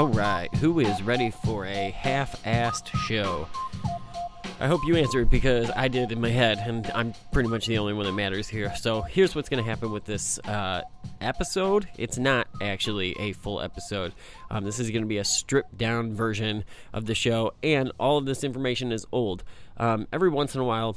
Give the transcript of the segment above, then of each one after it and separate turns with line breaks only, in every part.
All right, who is ready for a half-assed show? I hope you answered because I did in my head, and I'm pretty much the only one that matters here. So here's what's going to happen with this uh, episode. It's not actually a full episode. Um, this is going to be a stripped down version of the show, and all of this information is old. Um, every once in a while,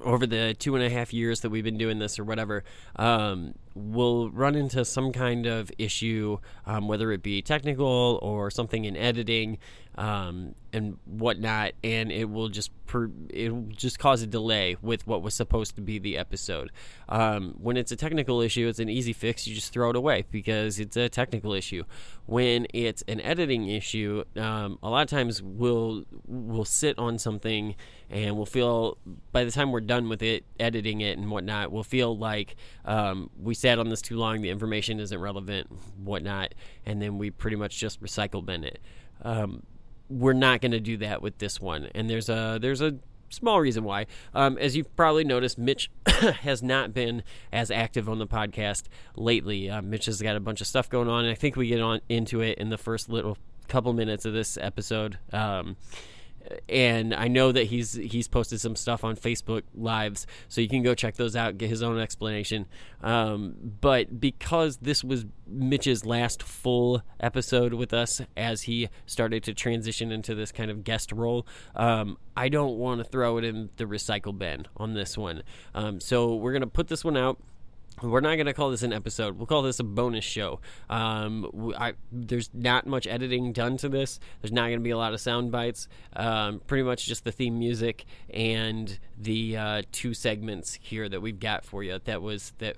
over the two and a half years that we've been doing this or whatever, um, we'll run into some kind of issue, um, whether it be technical or something in editing um, and whatnot, and it will just per- it will just cause a delay with what was supposed to be the episode. Um, when it's a technical issue, it's an easy fix. You just throw it away because it's a technical issue. When it's an editing issue, um, a lot of times we'll we'll sit on something and we'll feel by the time we're done with it, editing it and whatnot, we'll feel like um, we sat on this too long, the information isn't relevant, whatnot, and then we pretty much just recycle bin it. We're not going to do that with this one, and there's a there's a small reason why. Um, as you've probably noticed, Mitch has not been as active on the podcast lately. Uh, Mitch has got a bunch of stuff going on, and I think we get on into it in the first little couple minutes of this episode. Um, and I know that he's he's posted some stuff on Facebook lives, so you can go check those out, get his own explanation. Um, but because this was Mitch's last full episode with us, as he started to transition into this kind of guest role, um, I don't want to throw it in the recycle bin on this one. Um, so we're gonna put this one out we're not going to call this an episode. We'll call this a bonus show. Um, I, there's not much editing done to this. There's not going to be a lot of sound bites. Um, pretty much just the theme music and the uh, two segments here that we've got for you. That was that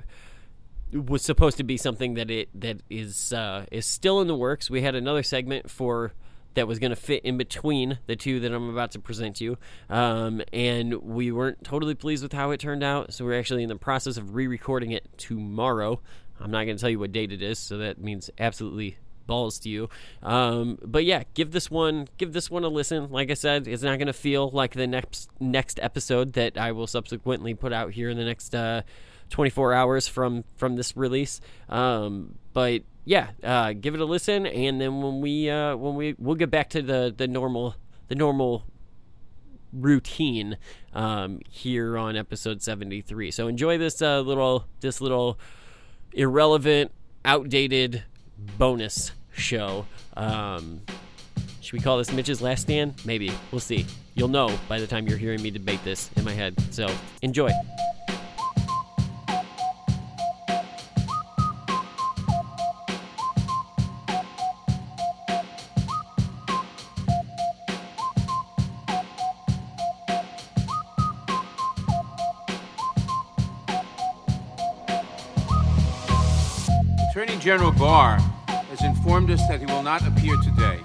was supposed to be something that it that is uh, is still in the works. We had another segment for that was going to fit in between the two that I'm about to present to you. Um, and we weren't totally pleased with how it turned out, so we're actually in the process of re recording it tomorrow. I'm not going to tell you what date it is, so that means absolutely balls to you. Um, but yeah, give this one give this one a listen. Like I said, it's not going to feel like the next next episode that I will subsequently put out here in the next uh, 24 hours from from this release. Um, but yeah, uh, give it a listen, and then when we uh, when we we'll get back to the the normal the normal routine um, here on episode 73. So enjoy this uh, little this little irrelevant, outdated bonus show. Um, should we call this Mitch's last stand? Maybe. We'll see. You'll know by the time you're hearing me debate this in my head. So enjoy.
General Barr has informed us that he will not appear today.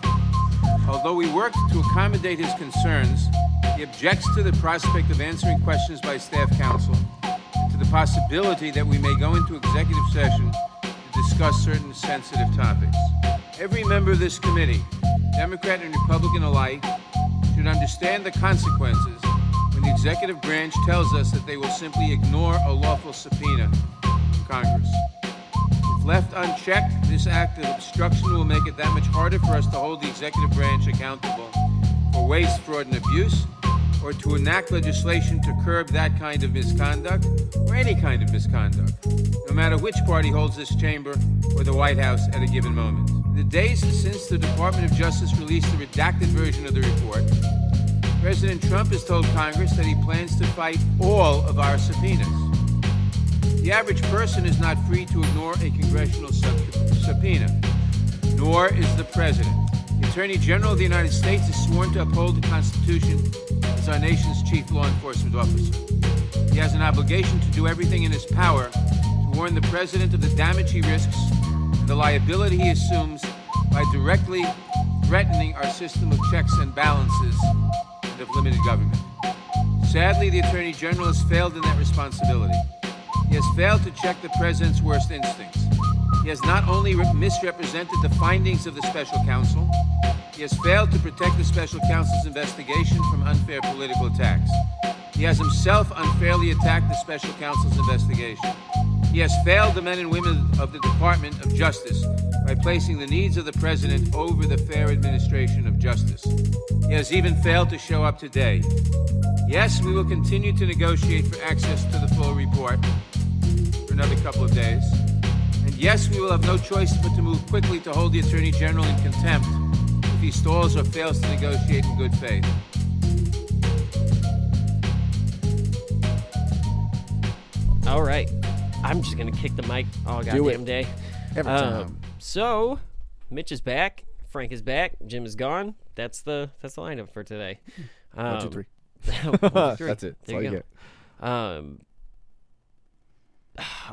Although we worked to accommodate his concerns, he objects to the prospect of answering questions by staff counsel and to the possibility that we may go into executive session to discuss certain sensitive topics. Every member of this committee, Democrat and Republican alike, should understand the consequences when the executive branch tells us that they will simply ignore a lawful subpoena from Congress. Left unchecked, this act of obstruction will make it that much harder for us to hold the executive branch accountable for waste, fraud, and abuse, or to enact legislation to curb that kind of misconduct, or any kind of misconduct, no matter which party holds this chamber or the White House at a given moment. The days since the Department of Justice released the redacted version of the report, President Trump has told Congress that he plans to fight all of our subpoenas. The average person is not free to ignore a congressional sub- subpoena, nor is the president. The Attorney General of the United States is sworn to uphold the Constitution as our nation's chief law enforcement officer. He has an obligation to do everything in his power to warn the president of the damage he risks and the liability he assumes by directly threatening our system of checks and balances and of limited government. Sadly, the Attorney General has failed in that responsibility. He has failed to check the president's worst instincts. He has not only re- misrepresented the findings of the special counsel, he has failed to protect the special counsel's investigation from unfair political attacks. He has himself unfairly attacked the special counsel's investigation. He has failed the men and women of the Department of Justice by placing the needs of the president over the fair administration of justice. He has even failed to show up today. Yes, we will continue to negotiate for access to the full report for another couple of days. And yes, we will have no choice but to move quickly to hold the Attorney General in contempt if he stalls or fails to negotiate in good faith.
All right. I'm just going to kick the mic all
Do
goddamn
it.
day.
Every
Um,
time.
so, Mitch is back. Frank is back. Jim is gone. That's the that's the lineup for today. Um,
One, two, three.
one, two, three.
That's it. That's
There
all
you
you
go. Um,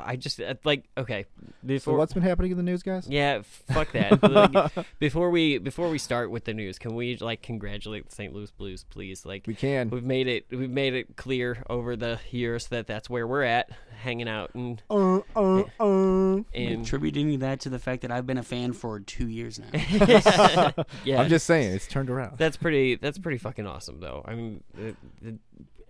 I just uh, like okay
So
before.
what's been happening in the news, guys?
yeah, fuck that. Like, before we before we start with the news, can we like congratulate the St. Louis Blues, please? Like
We can.
we've made it we've made it clear over the years that that's where we're at, hanging out and
Uh, uh, uh.
and
Attributing that to the fact that I've been a fan for two years now.
yeah.
I'm just saying, it's turned around.
That's pretty. That's pretty fucking awesome, though. I mean, it, it,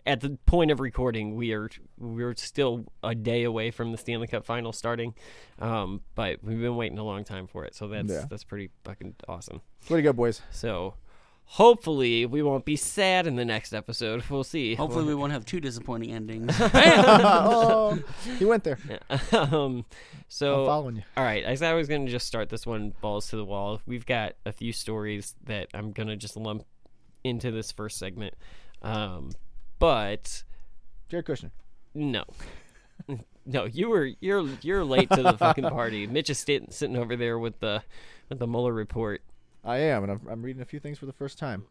at the point of recording, we are we're still a day away from the Stanley Cup final starting, um, but we've been waiting a long time for it. So that's
Yeah.
that's pretty fucking awesome.
Way to go, boys.
So hopefully we won't be sad in the next episode. We'll see.
Hopefully, we won't have two disappointing endings.
oh, he went there.
um, so
I'm following you.
All right, I said I was going to just start this one balls to the wall. We've got a few stories that I'm going to just lump into this first segment. Um, but
Jared Kushner.
no. No, you were you're you're late to the fucking party. Mitch is sti- sitting over there with the with the Mueller report.
I am, and I'm, I'm reading a few things for the first time.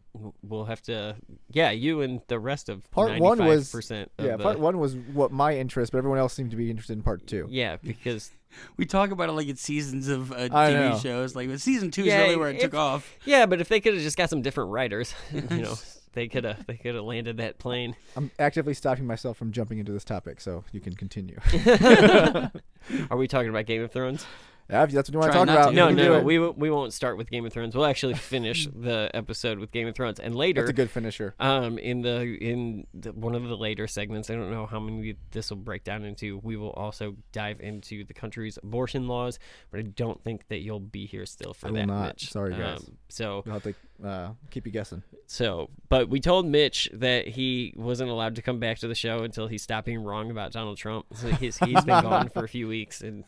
We'll have to, yeah, you and the rest of
Part one was
percent.
yeah.
the,
Part one was what my interest, but everyone else seemed to be interested in part two.
Yeah, because
we talk about it like it's seasons of uh, TV
know.
shows. Like, but season two
Yeah,
is really where it
if-
took off.
yeah, but if they could have just got some different writers, you know, they could have mm. they could have landed that plane.
I'm actively stopping myself from jumping into this topic, so you can continue.
Are we talking about Game of Thrones?
Yeah, if that's what you want to talk about.
to.
No, no, no. We won't- we won't start with Game of Thrones. We'll actually finish the episode with Game of Thrones, and later,
That's a good finisher.
um, in the in the, one of the later segments, I don't know how many this will break down into. We will also dive into the country's abortion laws, but I don't think that you'll be here still for
I
that.
not.
Mitch.
Sorry, guys.
Um, so
You'll have to uh, keep you guessing.
so, but we told Mitch that he wasn't allowed to come back to the show until he stopped being wrong about Donald Trump. So he's, he's been gone for a few weeks, and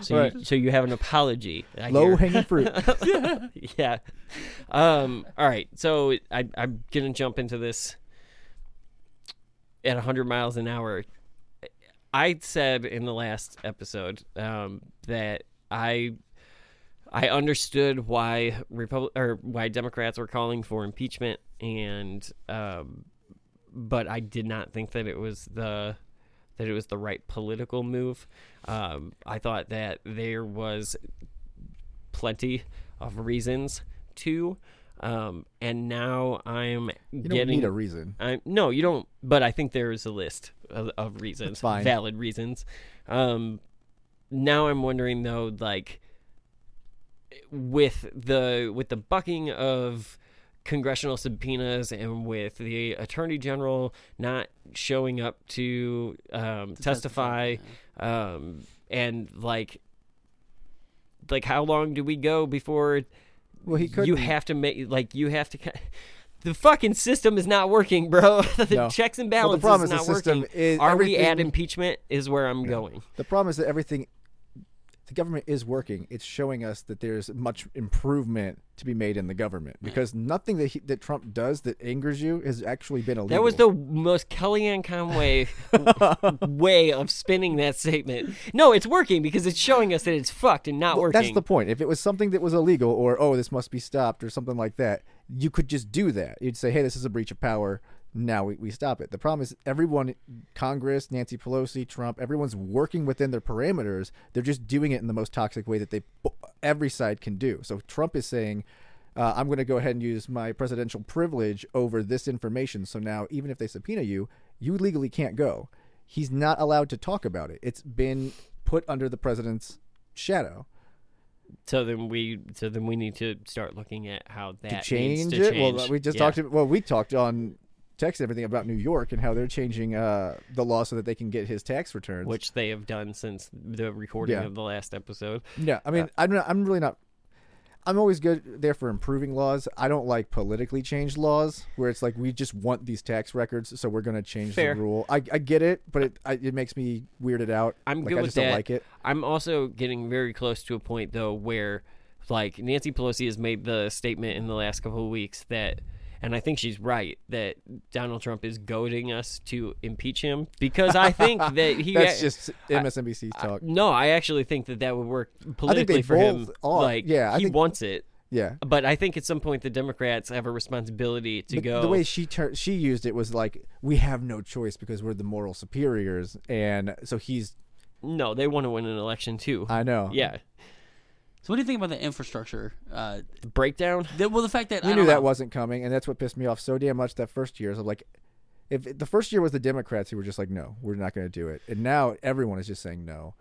so
Right.
you, so you have an apology. I hear.
Low hanging fruit.
yeah. Um. All right. So I, I'm gonna jump into this at 100 miles an hour. I said in the last episode um, that I I understood why Republic or why Democrats were calling for impeachment, and um, but I did not think that it was the that it was the right political move. Um, I thought that there was plenty of reasons to, um, and now I'm
You don't
getting
need a reason.
I, no, you don't. But I think there is a list of, of reasons, valid reasons. Um, now I'm wondering though, like with the with the bucking of congressional subpoenas and with the attorney general not showing up to um, testify, um, and like like how long do we go before
Well, he could.
you have to make like you have to the fucking system is not working bro. The
No.
checks and
Well, the problem
is
is
not working.
is
are we at impeachment is where i'm going.
The problem is that everything, the government is working. It's showing us that there's much improvement to be made in the government mm. because nothing that he, that Trump does that angers you has actually been illegal.
that was the most kellyanne conway way of spinning that statement no it's working because it's showing us that it's fucked and not
Well,
working
That's the point. If it was something that was illegal or oh this must be stopped or something like that, you could just do that. You'd say, hey, this is a breach of power. Now we, we stop it. The problem is everyone, Congress, Nancy Pelosi, Trump, everyone's working within their parameters. They're just doing it in the most toxic way that they every side can do. So Trump is saying, uh, I'm going to go ahead and use my presidential privilege over this information. So now, even if they subpoena you, you legally can't go. He's not allowed to talk about it. It's been put under the president's shadow.
so then we so then we need to start looking at how that
to change
to
it.
change.
Well, we just
Yeah.
talked. Well, we talked on text everything about New York and how they're changing uh, the law so that they can get his tax returns.
which they have done since the recording
Yeah.
of the last episode.
yeah, I mean, I'm not, I'm really not. I'm always good there for improving laws. I don't like politically changed laws where it's like we just want these tax records, so we're going to change
Fair.
the rule. I, I get it, but it I, it makes me weirded out.
I'm
like,
good
I
with
just
that.
don't like it.
I'm also getting very close to a point though where like Nancy Pelosi has made the statement in the last couple of weeks that and I think she's right that Donald Trump is goading us to impeach him because I think that he
That's just MSNBC's talk.
no, I actually think that that would work
I
politically for him.
are.
Like,
Yeah, I
he
think-
wants it,
yeah.
but I think at some point the Democrats have a responsibility to
But
go.
The way she tur- she used it was like we have no choice because we're the moral superiors, and so he's.
no, they want to win an election too.
I know.
yeah,
So what do you think about the infrastructure? Uh,
breakdown.
the, well, the fact that
we
I
knew that
know.
wasn't coming, and that's what pissed me off so damn much that first year. So I'm like, if the first year was the Democrats who were just like, no, we're not going to do it, and now everyone is just saying no,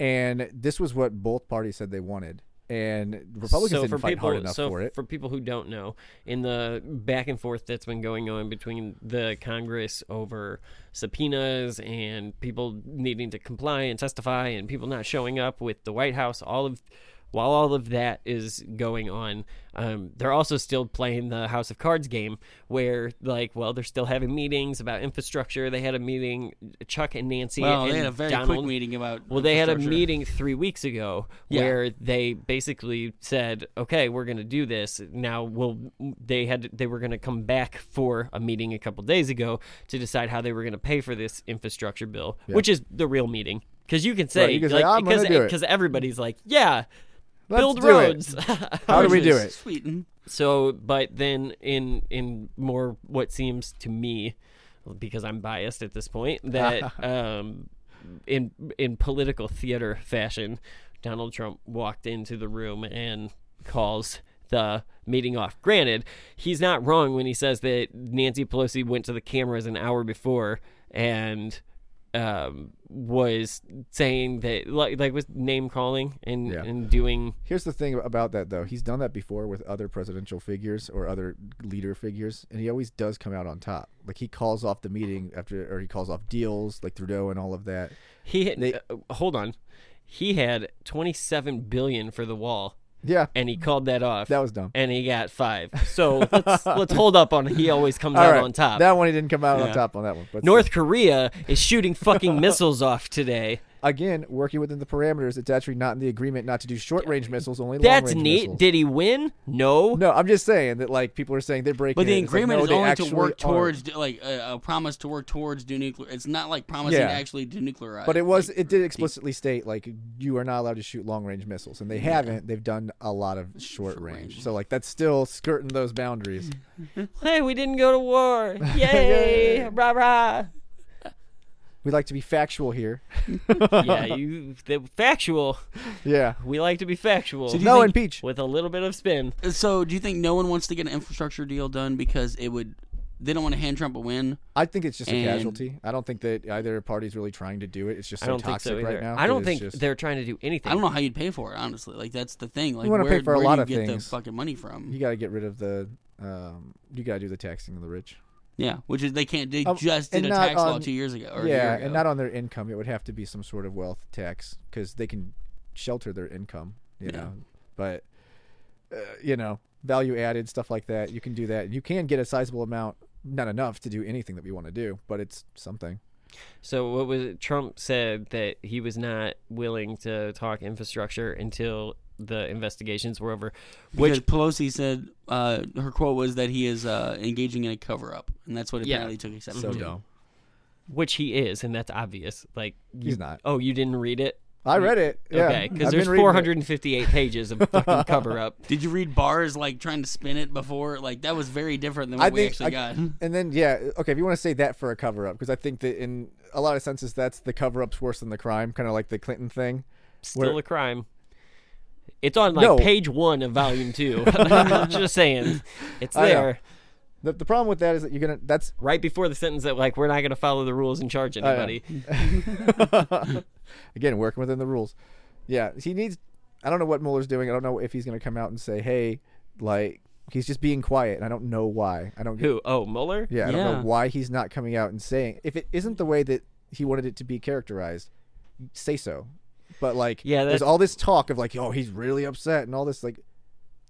and this was what both parties said they wanted, and Republicans
so
didn't fight
people,
hard enough
so
for it.
for people who don't know, in the back and forth that's been going on between the Congress over subpoenas and people needing to comply and testify and people not showing up with the White House, all of while all of that is going on, um, they're also still playing the House of Cards game, where like, well, they're still having meetings about infrastructure. They had a meeting, Chuck and Nancy.
Well,
and
they had a very
Donald,
quick meeting about.
well, they had a meeting three weeks ago
Yeah.
where they basically said, "Okay, we're going to do this." Now, we'll. They had they were going to come back for a meeting a couple days ago to decide how they were going to pay for this infrastructure bill, which is the real meeting. Because you can say,
Right, you can say,
like,
"I'm
because
do it."
because everybody's like, yeah,
Let's
build
do it.
roads.
How do we do it?
Sweet. Mm.
So, but then in in more what seems to me, because I'm biased at this point, that um, in in political theater fashion, Donald Trump walked into the room and calls the meeting off. Granted, he's not wrong when he says that Nancy Pelosi went to the cameras an hour before and um, was saying that like like was name calling and
Yeah.
and doing
Here's the thing about that, though. He's done that before with other presidential figures or other leader figures, and he always does come out on top. Like he calls off the meeting after, or he calls off deals like Trudeau and all of that.
He had,
They-
uh, hold on. He had 27 billion for the wall
Yeah,
and he called that off.
that was dumb.
and he got 5. So let's let's hold up on he always comes
All
out
right,
on top.
that one he didn't come out on top on that one. But
North Korea is shooting fucking missiles off today.
Again, working within the parameters. It's actually not in the agreement not to do short range missiles, only long
That's neat.
missiles.
Did he win? No.
no, I'm just saying that like people are saying they're breaking.
But the
it. It's like,
agreement
no,
is only to work
are.
towards do- like a, a promise to work towards denuclear. It's not like promising
Yeah.
to actually denuclearize.
But it was
Like,
it did explicitly state like you are not allowed to shoot long range missiles, and they haven't. They've done a lot of short,
Short
range.
range.
so like that's still skirting those boundaries.
Hey, we didn't go to war. Yay!
Yay.
Rah rah.
We like to be factual here.
yeah, you the factual.
Yeah,
We like to be factual
So
no
think-
impeach.
with a little bit of spin.
So, do you think no one wants to get an infrastructure deal done because it would? They don't want to hand Trump a win.
I think it's just a casualty. I don't think that either party's really trying to do it. It's just
I
so
don't think
toxic
so
right now.
I don't think
just-
they're trying to do anything.
I don't know how you'd pay for it. Honestly, like that's the thing. Like,
wanna
where,
pay for a lot
do
of
you get
things.
the fucking money from?
you got to get rid of the. Um, you got to do the taxing of the rich.
Yeah, which is they can't. They
Um,
just did a
not
tax law two years ago. Or
yeah,
year
and not on their income. It would have to be some sort of wealth tax because they can shelter their income. You
Yeah.
know, but uh, you know, value added stuff like that. You can do that. You can get a sizable amount. Not enough to do anything that we want to do, but it's something.
So what was it? Trump said that he was not willing to talk infrastructure until the investigations were over.
Because
Which
Pelosi said uh, her quote was that he is uh, engaging in a cover up, and that's what
Yeah.
apparently took exception
So
to.
dumb.
which he is, and that's obvious. Like you-
He's not.
Oh, you didn't read it?
I read it. Yeah,
okay, because
I've
there's
been reading it.
458 pages of fucking cover up.
Did you read Barr's like trying to spin it before? Like that was very different than what
I
we
think
actually
I-
got.
And then yeah, okay, if you want to say that for a cover up, because I think that in a lot of senses that's the cover up's worse than the crime, kind of like the Clinton thing.
Still
Where-
a crime. It's on like
No.
page one of volume two. I'm Just saying, it's
I know.
there
The, the problem with that is that you're gonna that's
right before the sentence that like we're not going to follow the rules and charge
know.
anybody.
again working within the rules. Yeah, he needs. I don't know what Mueller's doing. I don't know if he's going to come out and say, "Hey, like He's just being quiet, and I don't know why. I don't get.
Who? Oh, Mueller.
Yeah, I don't
Yeah.
know why he's not coming out and saying. If it isn't the way that he wanted it to be characterized, say so. But like,
Yeah,
there's all this talk of like, oh, he's really upset and all this. Like,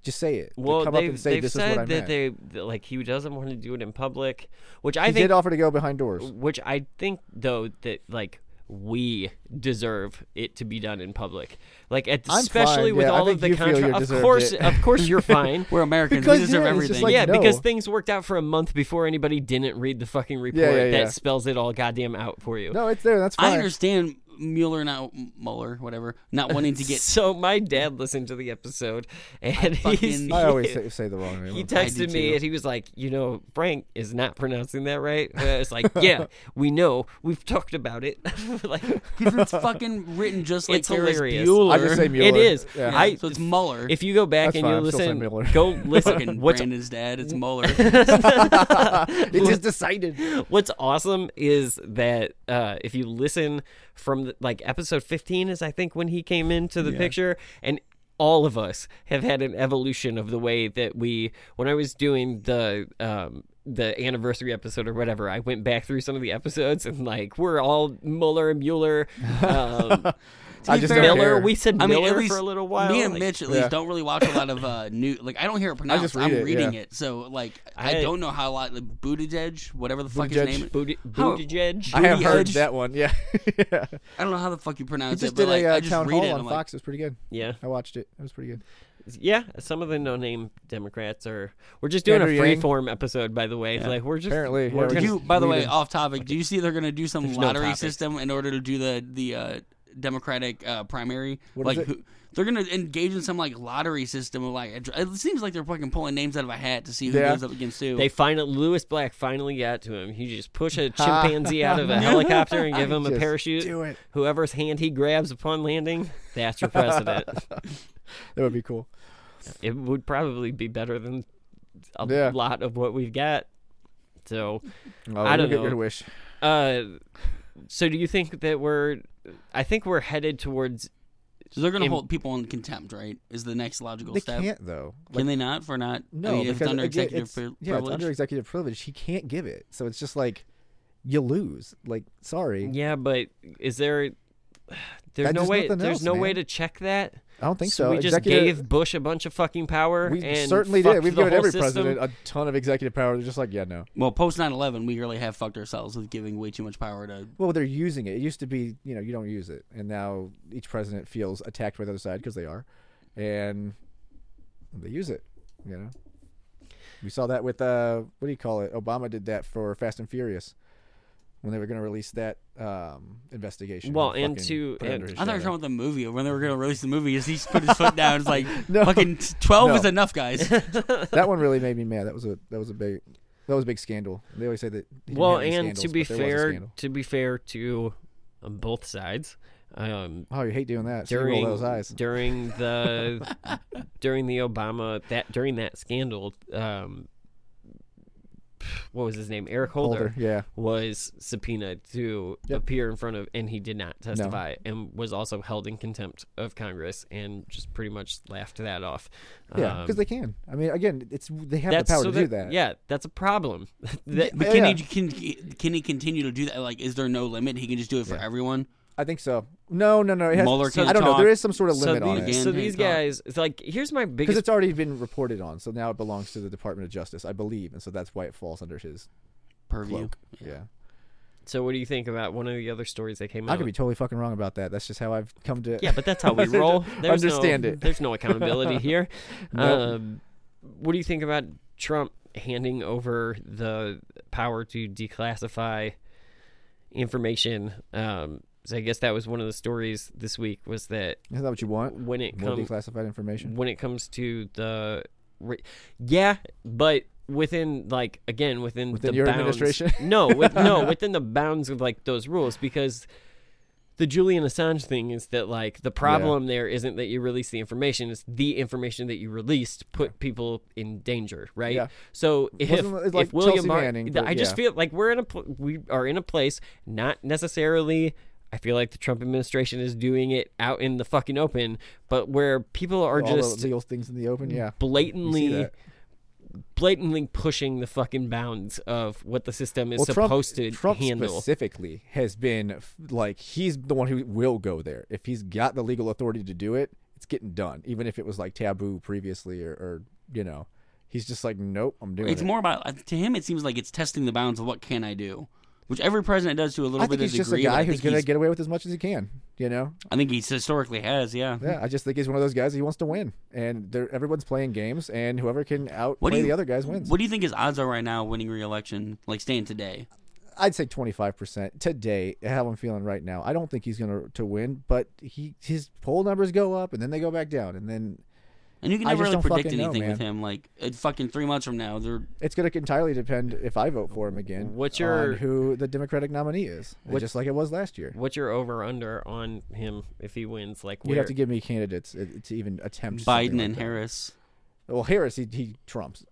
just say it. Like,
Well,
come up
they've,
and say
they've
this
said
is what I
that
meant.
they that, like he doesn't want to do it in public, which I
he
think
did offer to go behind doors.
which I think though that like we deserve it to be done in public. Like at, especially with all of the
you feel
contra-
you
of course
it.
of course you're fine.
We're Americans.
Because,
we deserve
yeah,
everything.
like-
yeah,
no.
because things worked out for a month before anybody didn't read the fucking report
yeah.
that spells it all goddamn out for you.
No, it's there. That's fine.
I understand Mueller not Mueller, whatever, not wanting to get.
So my dad listened to the episode and he's,
fucking-
I always say, say the wrong name.
he texted me
too.
and he was like, you know, Frank is not pronouncing that right. Uh, it's like, yeah, we know, we've talked about it. like,
Because it's fucking written just like
It's
Ferris
hilarious.
Bueller.
I just say Mueller.
it is.
Yeah.
Yeah,
I
so it's Mueller.
if you go back
That's
and
fine,
you
I'm still saying
listen,
Mueller.
go listen.
fucking
what's
Brandon's dad, it's Mueller.
it just decided.
What's awesome is that uh, if you listen from the, like episode 15 is I think when he came into the picture and all of us have had an evolution of the way that we when I was doing the um the anniversary episode or whatever I went back through some of the episodes and like we're all Mueller and Mueller um,
I just
fair-
Miller we said
I mean,
Miller
at least
for a little while
Me and
like-
Mitch, at
Yeah.
least, don't really watch a lot of uh, new. Like, I don't hear it pronounced.
just read
I'm
it,
reading
yeah.
it, so like, I,
I-
don't know how a lot. Like, Buttigieg, whatever the fuck
Buttigieg.
his name. is.
Booty,
How-
Buttigieg.
I have heard that one. Yeah. yeah.
I don't know how the fuck you
He
pronounce
just
it, but
did
like,
a uh,
I just
town
read
hall
it.
on
I'm like,
Fox. It was pretty good.
yeah
I watched it. It was pretty good.
Yeah, some of the no-name Democrats are. We're just doing
Andrew
a
Yang.
free-form episode, by the way. Like we're just
Apparently, yeah,
we're
we're
gonna-
you, by the way, off topic, do you see they're going to do some
There's
lottery
topic.
system in order to do the the uh, Democratic uh, primary?
What
like
is it?
Who, they're going to engage in some like lottery system of like it seems like they're fucking pulling names out of a hat to see who
Yeah.
goes up against who.
They finally Lewis Black finally got to him. He just push a chimpanzee out of a helicopter and give him a parachute.
do it.
Whoever's hand he grabs upon landing, that's your president.
That would be cool.
it would probably be better than a
Yeah.
lot of what we've got. So,
Oh,
I don't
get
know.
your wish.
uh, so do you think that we're? I think we're headed towards.
so they're going to
in-
hold people in contempt, right? Is the next logical
They
step?
can't though. Like,
Can they not for not?
no,
I mean,
because
it's under
again,
executive
it's-
pri-
yeah,
privilege.
it's under executive privilege. He can't give it. So it's just like you lose. Like sorry,
Yeah, but is there? There's
That-
no way. there's
else,
no way to check that.
I don't think so.
we just
Executive-
gave Bush a bunch of fucking power.
We
and
certainly did. We've given every
system.
president a ton of executive power. They're just like, yeah, no.
well, post 9/11, we really have fucked ourselves with giving way too much power to.
Well, they're using it. It used to be, you know, you don't use it, and now each president feels attacked by the other side because they are, and they use it. You know, we saw that with uh, what do you call it? Obama did that for Fast and Furious when they were going to release that um, investigation.
Well, and
fucking
to-
put it
and-
I thought you were
shadow.
talking about the movie when they were going to release the movie. Is he put his foot down? It's like
No.
fucking 12
No.
is enough, guys.
that one really made me mad. That was a that was a big that was a big scandal. They always say that. he didn't
Well,
have any
and to be
but there was a
fair, to be fair to um, both sides, um,
oh, you hate doing that. So you roll
during
those eyes.
during the during the Obama that during that scandal, um, what was his name? Eric Holder,
Holder, yeah.
was subpoenaed to
Yep.
appear in front of, and he did not testify, and was also held in contempt of Congress, and just pretty much laughed that off.
Yeah,
Um,
because they can. I mean, again, it's they have the power
so
to do that.
Yeah, that's a problem. That-
But can
yeah.
he can can he continue to do that? Like, is there no limit? He can just do it for
Yeah.
everyone.
I think so. No, no, no. It has,
Mueller
I
can't I
don't know.
talk.
There is some sort of
so
limit on it
Again,
so these
talk.
guys, it's like here's my
because
biggest
it's already been reported on. So now it belongs to the Department of Justice, I believe, and so that's why it falls under his
Purview.
cloak. Yeah.
So what do you think about one of the other stories that came out?
I could be totally fucking wrong about that. That's just how I've come to.
yeah, but that's how we roll. There's
Understand
no,
it.
There's no accountability here.
Nope.
um, what do you think about Trump handing over the power to declassify information? Um, so I guess that was one of the stories this week was that
Is that what you want?
when it comes
declassified information.
when it comes to the re- yeah but within like again within,
Within
the
your
bounds,
administration?
no with, no within the bounds of like those rules because the Julian Assange thing is that like the problem there isn't that you release the information it's the information that you released put people in danger right
Yeah.
so if,
like
William
Manning,
I just
yeah.
feel like we're in a pl- we are in a place not necessarily I feel like the Trump administration is doing it out in the fucking open, but where people are
All
just
the legal things in the open. Yeah.
blatantly blatantly pushing the fucking bounds of what the system is
Well, Trump,
supposed to
Trump
handle.
specifically has been like he's the one who will go there if he's got the legal authority to do it. It's getting done, even if it was like taboo previously, or, or you know, he's just like, nope, I'm doing it.
It's
it.
more about uh, to him. It seems like it's testing the bounds of what can I do, which every president does to a little
I
bit
think
of
he's just
degree.
a guy who's gonna get away with as much as he can. You know,
I think he historically has. Yeah.
yeah. I just think he's one of those guys. He wants to win, and they're, everyone's playing games, and whoever can outplay
you,
the other guys wins.
What do you think his odds are right now winning re-election, like staying today?
I'd say 25% today. How I'm feeling right now. I don't think he's going to to win, but he his poll numbers go up and then they go back down, and then
And you can never really predict
fucking know,
anything with him. Like fucking three months from now, they're
it's going to entirely depend if I vote for him again.
What's your-
on who the Democratic nominee is?
What-
just like it was last year.
What's your over under on him if he wins? Like
You'd have to give me candidates uh, to even attempt
Biden
like
and
that.
Harris.
Well, Harris he, he trumps.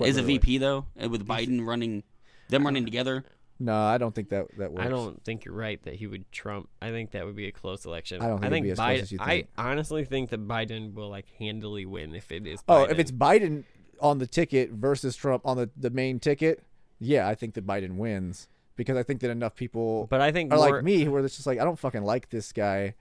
Is a. VP though, with Biden running, them running together.
No, I don't think that that works.
I don't think you're right that he would trump. I think that would be a close election.
I don't think
I think
be as close
Biden.
you
I honestly think that Biden will like handily win if it is.
Oh,
Biden.
if it's Biden on the ticket versus Trump on the, the main ticket, yeah, I think that Biden wins because I think that enough people
but I think
are
more,
like me who are just like I don't fucking like this guy,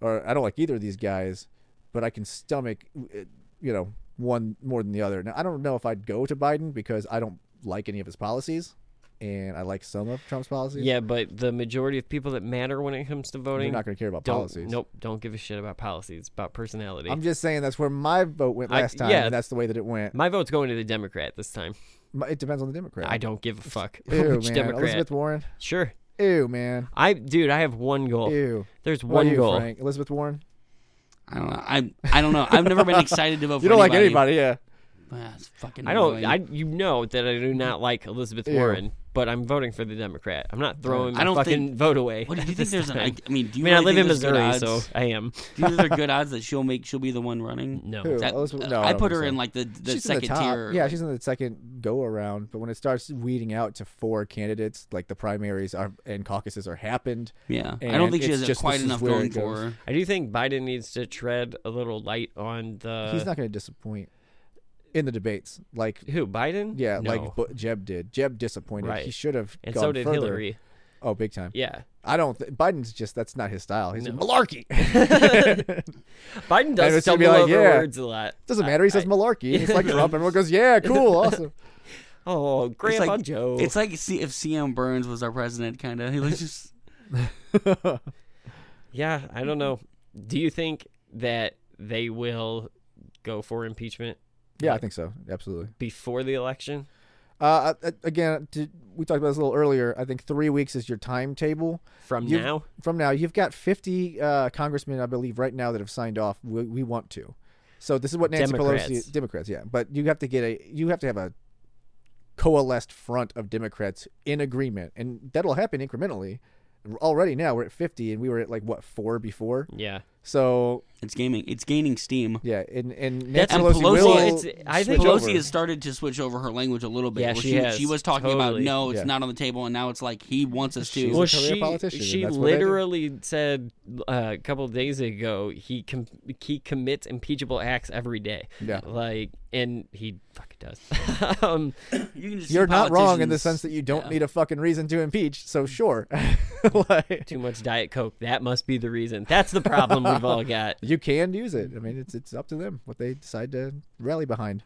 or I don't like either of these guys, but I can stomach, uh, you know, one more than the other. Now I don't know if I'd go to Biden because I don't like any of his policies, and I like some of Trump's policies.
Yeah, but the majority of people that matter when it comes to voting, they're
not going to care about
don't.
policies.
Nope, don't give a shit about policies. It's about personality.
I'm just saying that's where my vote went
I-
last time,
yeah.
and that's the way that it went.
My vote's going to the Democrat this time.
My- It depends on the Democrat.
I don't give a fuck
Ew,
which
man.
Democrat.
Elizabeth Warren.
Sure.
Ew, man.
I dude, I have one goal.
Ew.
There's
What
one
you,
goal.
Frank? Elizabeth Warren.
I don't know. I I don't know. I've never been excited to vote. For.
You don't like
anybody.
anybody, yeah.
Ah, it's fucking
I don't.
annoying.
I you know that I do mm-hmm. not like Elizabeth
Ew.
Warren, but I'm voting for the Democrat. I'm not uh, throwing
I
my
don't
fucking
think-
vote away.
What do you
at
think?
this
There's an. I. I mean, do
I
you
mean, I live in
think there's good
Missouri,
odds-
so I am.
Do you think there are good odds that she'll make? She'll be the one running.
No.
Who?
That-
Elizabeth- uh, no, I
I put her
so.
in like the the
she's
second
the
tier.
Yeah, she's in the second go around. But when it starts weeding out to four candidates, like the primaries are and caucuses are happened.
Yeah, I don't think she has uh,
just
quite enough going for her.
I do think Biden needs to tread a little light on the.
He's not going to disappoint in the debates. Like
who Biden?
yeah,
No.
like Bu- Jeb did. Jeb disappointed.
Right.
He should have.
and
gone
so did
further.
Hillary.
Oh, big time.
Yeah,
I don't. Th- Biden's just that's not his style. He's
No.
a malarkey.
Biden does
it's gonna
stumble
be like,
over
yeah.
words a lot.
Doesn't
I-
matter. He says
I-
malarkey. It's like Trump. Everyone goes, yeah, cool, awesome.
Oh, Grandpa
like-
Joe.
It's like see if CM Burns was our president, kind of. He was just
yeah, I don't know. Do you think that they will go for impeachment
Yeah, I think so. Absolutely.
before the election?
Uh, uh, again, to, we talked about this a little earlier. I think three weeks is your timetable.
From
You've-
now?
From now, you've got 50 uh, congressmen, I believe, right now that have signed off. We, we want to. So this is what Nancy
Democrats.
Pelosi, Democrats, yeah. But you have to get a, you have to have a coalesced front of Democrats in agreement, and that'll happen incrementally. Already now we're at 50, and we were at like what four before.
Yeah.
So
it's gaming. It's gaining steam.
yeah, and and
That's-
Nancy
and
Pelosi,
Pelosi-
will
it's- I think
switch
Pelosi
over.
has started to switch over her language a little bit.
Yeah, she
she,
has.
she was talking about no, it's
Yeah.
not on the table, and now it's like he wants us to.
She's a
well,
career
she
politician, and
she
that's what they do.
literally said uh, a couple of days ago he com- he commits impeachable acts every day.
Yeah.
like and he fucking does. um,
you can just see
You're not wrong in the
politicians-
sense that you don't
yeah.
need a fucking reason to impeach. So sure, like,
too much diet coke. That must be the reason. That's the problem we've all got.
you can use it. I mean, it's it's up to them what they decide to rally behind.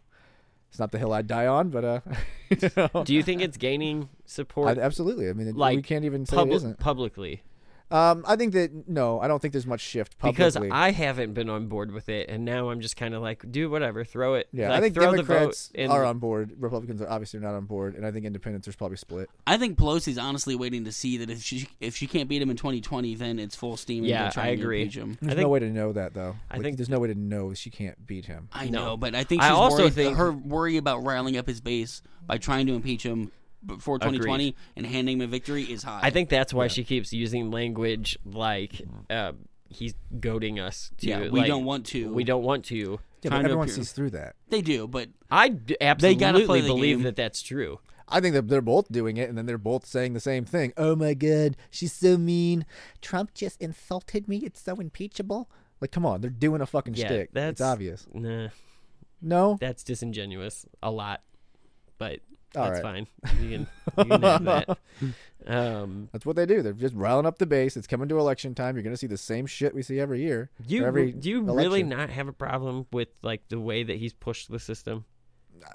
It's not the hill I'd die on, but uh, you know,
Do you think it's gaining support
I- absolutely. I mean, it-
like
we can't even say it isn't.
publicly?
Um, I think that no, I don't think there's much shift publicly. Because.
I haven't been on board with it, and now I'm just kind of like, do whatever, throw it.
yeah,
like,
I think
throw
Democrats
the vote. And,
are on board. Republicans are obviously not on board, and I think Independents are probably split.
I think Pelosi's honestly waiting to see that if she if she can't beat him in 2020, then it's full steam. and
Yeah,
they'll try
I
and
agree.
impeach him.
There's
think-
no way to know that though.
I
Like,
think-
there's no way to know she can't beat him.
I
No.
know, but I think
I
she's
also
worried
think-
her worry about riling up his base by trying to impeach him before 2020 and handing him a victory is high.
I think that's why she keeps using language like uh, he's goading us to.
Yeah, we
like,
don't want to.
We don't want to.
Yeah, but everyone sees through that.
they do, but
I d- absolutely
gotta play the
believe
game.
that that's true.
I think that they're both doing it, and then they're both saying the same thing. Oh my god, she's so mean. Trump just insulted me. It's so impeachable. Like, come on, they're doing a fucking
Yeah,
shtick.
that's
It's obvious.
Nah.
No.
That's disingenuous. A lot, but
All
that's
right.
fine. You can, you can have that. Um,
That's what they do. They're just riling up the base. It's coming to election time. You're going to see the same shit we see every year.
do you
every
do you really
election.
not have a problem with like the way that he's pushed the system?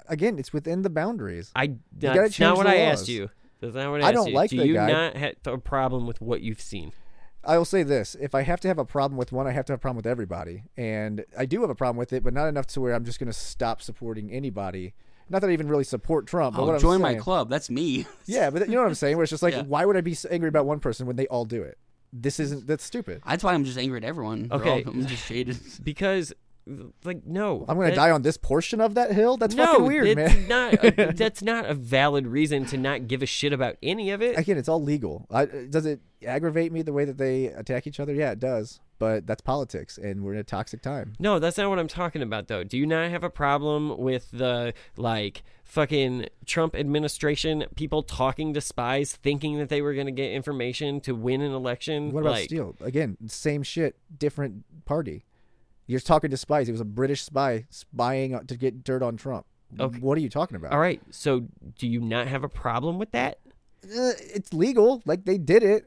Again, it's within the boundaries.
I
gotta
that's not what
the
I
laws.
asked you. That's not what I,
I
asked
don't
you.
like
Do
the
you
guy.
not have a problem with what you've seen?
I will say this: if I have to have a problem with one, I have to have a problem with everybody, and I do have a problem with it, but not enough to where I'm just going to stop supporting anybody. Not that I even really support Trump, but
Oh,
what I'm
join my club. That's me.
Yeah, but you know what I'm saying? Where it's just like,
Yeah.
why would I be so angry about one person when they all do it? This isn't. That's stupid.
That's why I'm just angry at everyone. They're all-
Okay.
I'm just shaded.
Because, like, no,
I'm going to
that-
die on this portion of that hill. That's
no,
fucking weird,
that's
man.
not. A, that's not a valid reason to not give a shit about any of it.
Again, it's all legal. I, does it aggravate me the way that they attack each other? Yeah, it does. But that's politics, and we're in a toxic time.
No, that's not what I'm talking about though. Do you not have a problem with the like fucking Trump administration people talking to spies thinking that they were going to get information to win an election?
What about
like,
Steele? Again, same shit, different party. You're talking to spies. He was a British spy spying to get dirt on Trump.
Okay.
What are you talking about?
All right. So, do you not have a problem with that?
Uh, it's legal. Like they did it.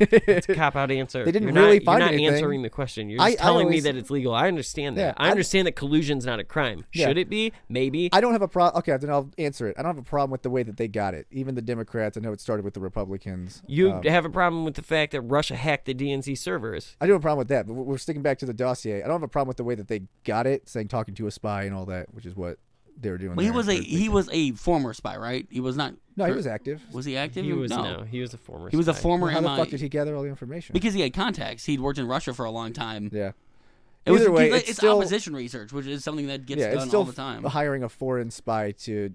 It's a cop out answer.
They didn't
you're
really
not,
find
You're not
anything.
answering the question. You're
I-
just
I
telling
always-
me that it's legal. I understand that.
Yeah,
I
I-
understand that collusion's not a crime.
Yeah.
Should it be? Maybe.
I don't have a problem. Okay, then I'll answer it. I don't have a problem with the way that they got it. Even the Democrats. I know it started with the Republicans.
you
Um,
have a problem with the fact that Russia hacked the DNC servers.
I do have a problem with that, but we're sticking back to the dossier. I don't have a problem with the way that they got it, saying talking to a spy and all that, which is what they were doing.
Well, he was a he was a former spy, right? He was not.
No, he was active.
Was he active?
He was
no.
no. He was a former.
He was a
spy.
former
Well, how the fuck did he gather all the information?
because he had contacts. He'd worked in Russia for a long time.
yeah.
It was
Either way,
it's,
it's still-
opposition research, which is something that gets
yeah,
done
it's still
all the time.
hiring a foreign spy to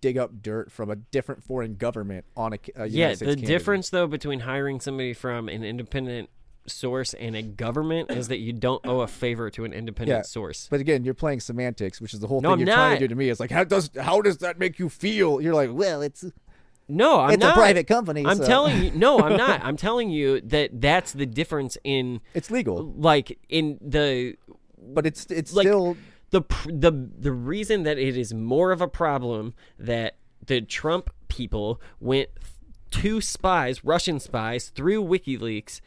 dig up dirt from a different foreign government on a, a United
Yeah,
States
the
candidate.
difference though between hiring somebody from an independent source and a government is that you don't owe a favor to an independent
Yeah,
source.
But again, you're playing semantics, which is the whole
No,
thing
I'm
you're trying to do to me. It's like how does how does that make you feel? You're like, well, it's
No, I'm
it's
not.
a private company.
I'm
so-
telling you. No, I'm not. I'm telling you that that's the difference in
it's legal,
like in the
but it's it's
like
still
the the the reason that it is more of a problem that the Trump people went to spies, Russian spies, through WikiLeaks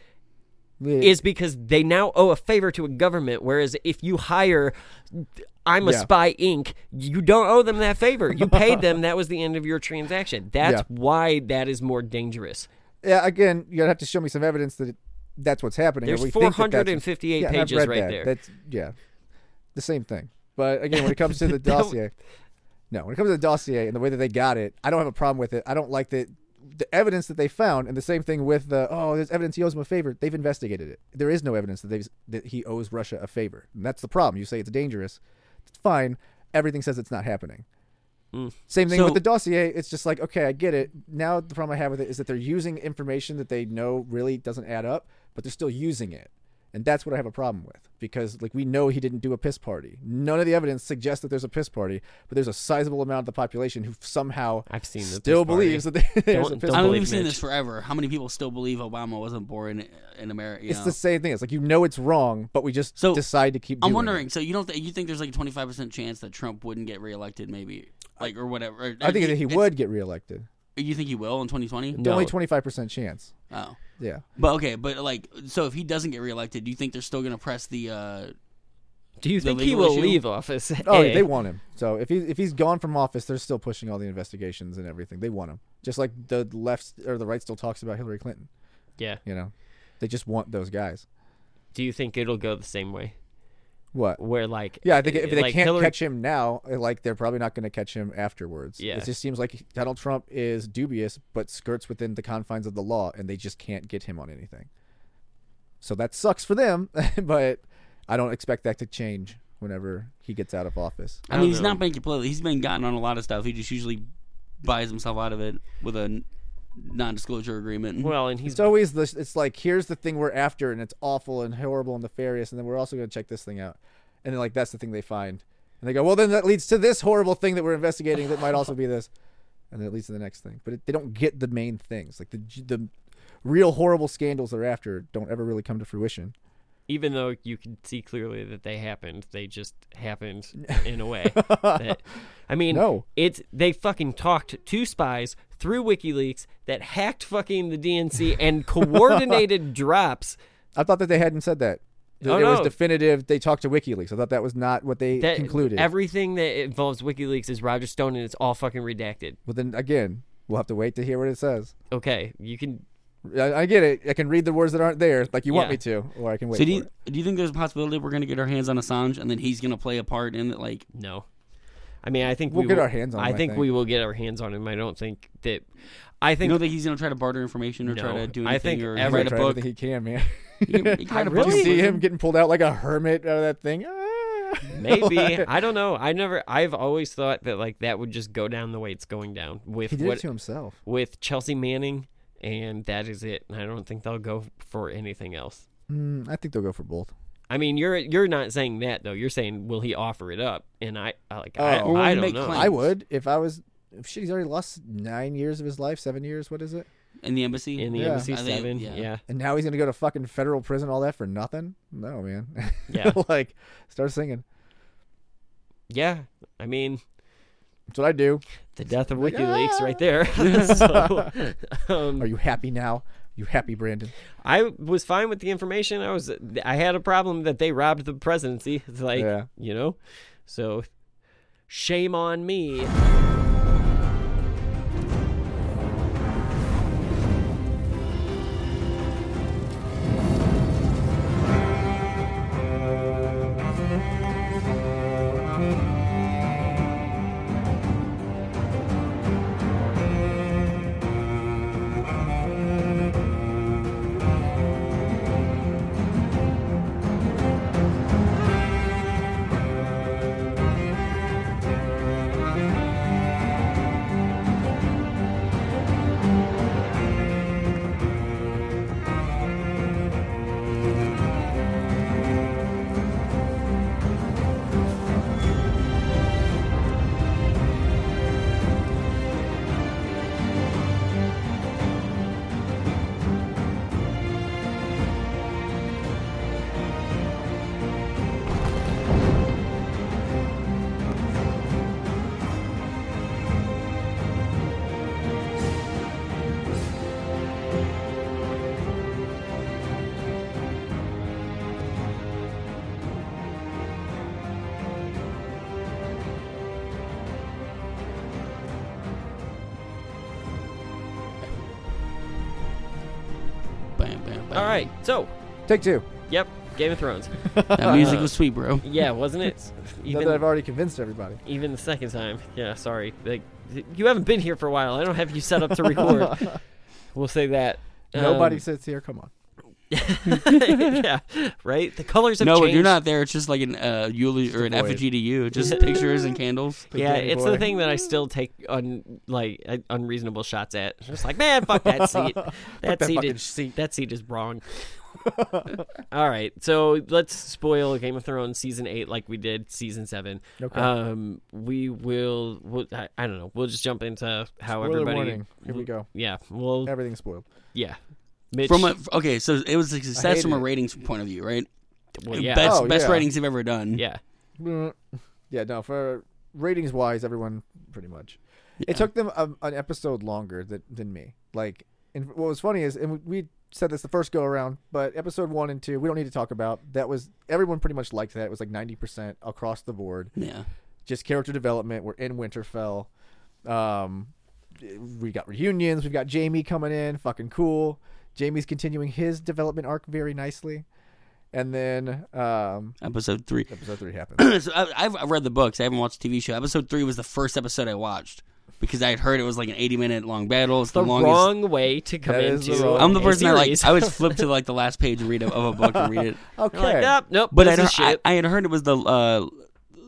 is because they now owe a favor to a government. Whereas if you hire, I'm a
Yeah.
spy Inc., you don't owe them that favor. You paid them. That was the end of your transaction. That's
Yeah.
why that is more dangerous.
yeah. Again, you're gonna have to show me some evidence that it, that's what's happening.
There's
or we think that that's-
458
yeah,
pages right
that.
there.
That's yeah, the same thing. But again, when it comes to the dossier, no, when it comes to the dossier and the way that they got it, I don't have a problem with it. I don't like that the evidence that they found, and the same thing with the oh, there's evidence he owes him a favor. They've investigated it. There is no evidence that they that he owes Russia a favor, and that's the problem. You say it's dangerous, it's fine. Everything says it's not happening. Mm. Same thing
So-
with the dossier. It's just like, okay, I get it. Now the problem I have with it is that they're using information that they know really doesn't add up, but they're still using it. And that's what I have a problem with because like we know he didn't do a piss party. None of the evidence suggests that there's a piss party, but there's a sizable amount of the population who somehow
I've seen
still
piss party.
believes that there's a
Don't-
piss
don't
I mean,
party.
we've seen this forever. How many people still believe Obama wasn't born in, in America? You
It's
know?
the same thing. It's like you know it's wrong, but we just
So,
decide to keep.
I'm
doing
wondering.
It.
So you don't th- you think there's like a 25 percent chance that Trump wouldn't get reelected, maybe, like or whatever? Or-
I think
it-
that he would get reelected.
You think he will in 2020?
No.
Only twenty five percent chance.
Oh,
Yeah.
but okay, but like, so if he doesn't get reelected, do you think they're still going to press the? uh
Do you
the
think he will
issue?
leave office?
Oh,
A.
they want him. So if he if he's gone from office, they're still pushing all the investigations and everything. They want him, just like the left or the right still talks about Hillary Clinton.
Yeah.
You know, they just want those guys.
Do you think it'll go the same way?
What?
Where like
Yeah, I think if they
like
can't
Hillary,
catch him now, eh, like they're probably not going to catch him afterwards.
Yeah.
It just seems like Donald Trump is dubious, but skirts within the confines of the law, and they just can't get him on anything. So that sucks for them, but I don't expect that to change whenever he gets out of office.
I
I
mean,
don't
he's
know.
not been completely. He's been gotten on a lot of stuff. He just usually buys himself out of it with a n- non-disclosure agreement.
well, and he's
It's always this. It's like here's the thing we're after, and it's awful and horrible and nefarious, and then we're also going to check this thing out, and then like that's the thing they find, and they go, well, then that leads to this horrible thing that we're investigating that might also be this, and then it leads to the next thing. But it, they don't get the main things, like the the real horrible scandals they're after don't ever really come to fruition.
Even though you can see clearly that they happened, they just happened in a way. that, I mean,
No.
it's they fucking talked to spies through WikiLeaks that hacked fucking the DNC and coordinated drops.
I thought that they hadn't said that.
Oh,
it was definitive. They talked to WikiLeaks. I thought that was not what they
That
concluded.
everything that involves WikiLeaks is Roger Stone, and it's all fucking redacted.
well, then again, we'll have to wait to hear what it says.
Okay, you can.
I, I get it. I can read the words that aren't there, like you want
Yeah.
me to, or I can wait
So do
for
you,
it.
do you think there's a possibility we're gonna get our hands on Assange and then he's gonna play a part in it? Like,
No. I mean, I think
We'll
we
get
will-
our hands on
I
him, I
think,
think.
we will get our hands on him. I don't think that. I think
don't think he's gonna try to barter information or try
No.
to do
I
anything
think
or
every-
write a
Try
book?
everything he can, man.
He can- he can write a
really?
book.
you see him getting pulled out like a hermit out of that thing. Ah.
maybe I don't know. I never. I've always thought that like that would just go down the way it's going down with
he did
what
it to himself.
with Chelsea Manning, and that is it. And I don't think they'll go for anything else.
Mm, I think they'll go for both.
I mean, you're you're not saying that though. You're saying will he offer it up? And I, I like I,
Oh.
Or
I don't
make
know.
claims?
I would if I was. Shit, he's already lost nine years of his life, seven years. What is it?
in the embassy.
In the
Yeah.
embassy
I think-
seven,
yeah.
yeah.
And now he's gonna go to fucking federal prison, all that for nothing? No, man.
Yeah.
like, start singing.
Yeah, I mean,
That's what I do.
The death of WikiLeaks right there. so, um,
Are you happy now? You happy, Brandon?
I was fine with the information. I was, I had a problem that they robbed the presidency. It's like,
Yeah.
you know, so shame on me.
Take two.
yep, Game of Thrones.
That music was sweet, bro.
Yeah, wasn't it?
Now that I've already convinced everybody.
even the second time. Yeah, sorry. Like you haven't been here for a while. I don't have you set up to record. we'll say that.
Nobody
Um,
sits here. Come on.
yeah, right. The colors have
No,
changed.
you're not there. It's just like an uh, eulogy or an
void.
effigy to you. Just pictures and candles.
Big
Yeah,
Danny
it's
boy.
the thing that I still take un like uh, unreasonable shots at. It's Just like man, fuck that seat. That,
that
seat is
seat.
that seat is wrong. All right, so let's spoil Game of Thrones season eight like we did season seven.
Okay.
Um, we will. We'll, I, I don't know. We'll just jump into how
Spoiler
everybody.
warning. Here we go.
Yeah. Well.
Everything's spoiled.
Yeah. Mitch,
From a okay, so it was a success from a
it.
ratings point of view, right?
well, yeah.
Best
Oh,
best
yeah.
ratings they've ever done.
Yeah.
Yeah, no. For ratings wise, everyone pretty much.
Yeah.
It took them a, an episode longer than than me. Like, and what was funny is, and we said this the first go around, but episode one and two, we don't need to talk about. That was everyone pretty much liked that. It was like ninety percent across the board.
Yeah.
Just character development. We're in Winterfell. Um, we got reunions. We've got Jaime coming in. Fucking cool. Jaime's continuing his development arc very nicely. And then um,
Episode three.
episode three happens.
so I, I've I've read the books. I haven't watched the TV show. Episode three was the first episode I watched because I had heard it was like an eighty minute long battle. It's the,
The
longest.
wrong way to come
That is the
into.
wrong-
I'm the person I like.
series.
I would flip to like the last page and read a, of a book and read it.
Okay.
You're like, nope, nope.
But
this
I'd,
is
I,
shit.
I had heard it was the uh,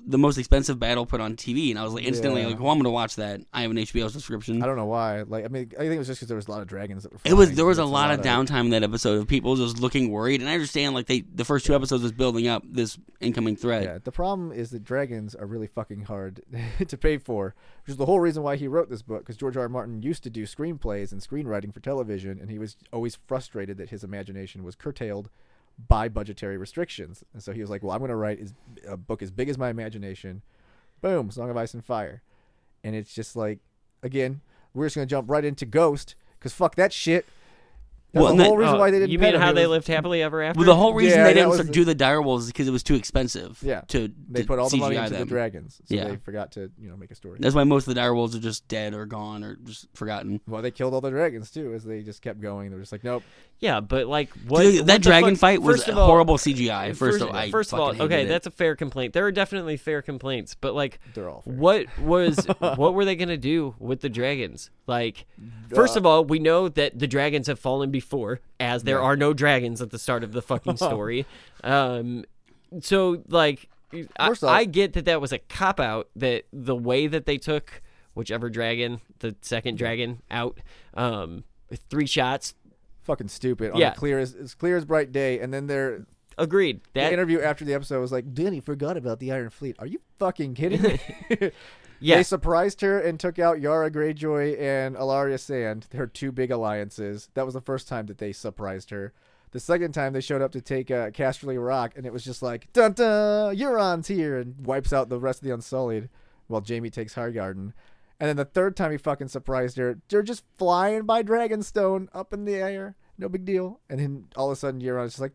the most expensive battle put on TV, and I was like instantly
Yeah.
like, "Well, I'm gonna watch that." I have an HBO subscription.
I don't know why. Like, I mean, I think it was just because there was a lot of dragons that were.
It was
flying.
there was a
It's
lot of downtime in that episode of people just looking worried, and I understand like they the first two episodes was building up this incoming threat.
Yeah, the problem is that dragons are really fucking hard to pay for, which is the whole reason why he wrote this book. Because George R. R. Martin used to do screenplays and screenwriting for television, and he was always frustrated that his imagination was curtailed by budgetary restrictions. And so he was like, "Well, I'm going to write is- a book as big as my imagination." Boom, Song of Ice and Fire, and it's just like, again, we're just going to jump right into Ghost because fuck that shit. That's
Well,
the whole
then-
reason
Oh,
why they didn't.
You mean
him.
how
He
they
was-
lived happily ever after?
Well, the whole reason
Yeah,
they didn't
was the-
do the dire wolves is because it was too expensive.
Yeah.
to
They
to
put all the money into
them.
the dragons, so
Yeah.
they forgot to you know make a story.
That's why most of the dire wolves are just dead or gone or just forgotten.
Well, they killed all the dragons too, as they just kept going. They were just like, nope.
Yeah, but like what?
Dude,
what
that
the
dragon
fuck-
fight was
first of all-
horrible CGI. First,
First,
of all,
first of all, okay,
it.
that's a fair complaint. There are definitely fair complaints, but like,
They're all fair.
what was what were they gonna do with the dragons? Like, first uh, of all, we know that the dragons have fallen before, as there are no dragons at the start of the fucking story. um, so like, I,
off-
I get that that was a cop out. That the way that they took whichever dragon, the second dragon, out, um, three shots.
Fucking stupid. On
Yeah.
a clear as, as clear as bright day, and then they're
Agreed.
the
That
interview after the episode was like, Danny forgot about the Iron Fleet. Are you fucking kidding me?
yeah.
They surprised her and took out Yara Greyjoy and Ellaria Sand, her two big alliances. That was the first time that they surprised her. The second time they showed up to take uh, Casterly Rock, and it was just like, dun dun, Euron's here, and wipes out the rest of the Unsullied while Jaime takes Highgarden. And then the third time he fucking surprised her, they're just flying by Dragonstone up in the air. No big deal. And then all of a sudden, Euron's just like,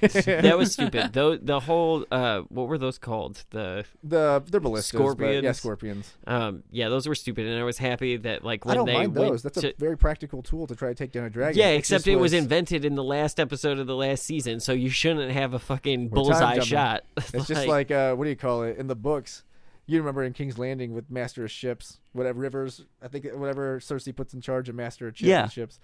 that was stupid. Though the whole uh, what were those called? The
the they're ballistas, but yeah,
Scorpions.
scorpions.
um, yeah, those were stupid, and I was happy that like when
I don't
they
mind
went
those. That's
to,
a very practical tool to try to take down a dragon.
yeah,
It
except
just
it was invented in the last episode of the last season, so you shouldn't have a fucking
We're
bullseye shot.
It's just like uh, what do you call it in the books? You remember in King's Landing with Master of Ships, whatever Rivers, I think whatever Cersei puts in charge of Master of Ships.
Yeah.
ships.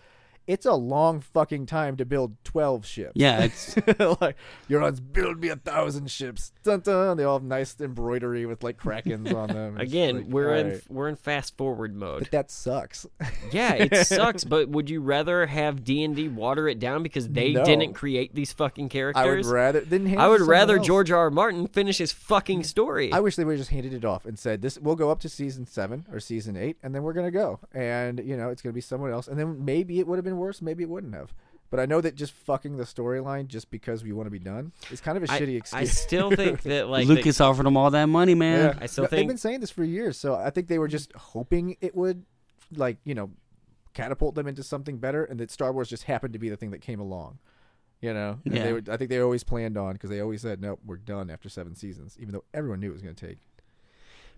It's a long fucking time to build twelve ships.
yeah, it's
like Euron's build me a thousand ships. Dun dun. They all have nice embroidery with like krakens on them.
Again,
like,
we're in
alright.
we're in fast forward mode.
But that sucks.
yeah, it sucks. But would you rather have D and D water it down because they
No.
didn't create these fucking characters?
I would
characters?
rather. Then hand
I would rather
else.
George R. R. Martin finish his fucking story.
I wish they would have just handed it off and said, "This we'll go up to season seven or season eight, and then we're gonna go." And you know, it's gonna be someone else, and then maybe it would have been worse, maybe it wouldn't have. But I know that just fucking the storyline just because we want to be done is kind of a
I,
shitty excuse.
I still think that like
Lucas offered them all that money,
yeah.
man.
I still
No, they've been saying this for years, so I think they were just hoping it would, like you know, catapult them into something better, and that Star Wars just happened to be the thing that came along. You know, and
Yeah.
they would, I think they always planned on because they always said, "Nope, we're done after seven seasons," even though everyone knew it was going to take.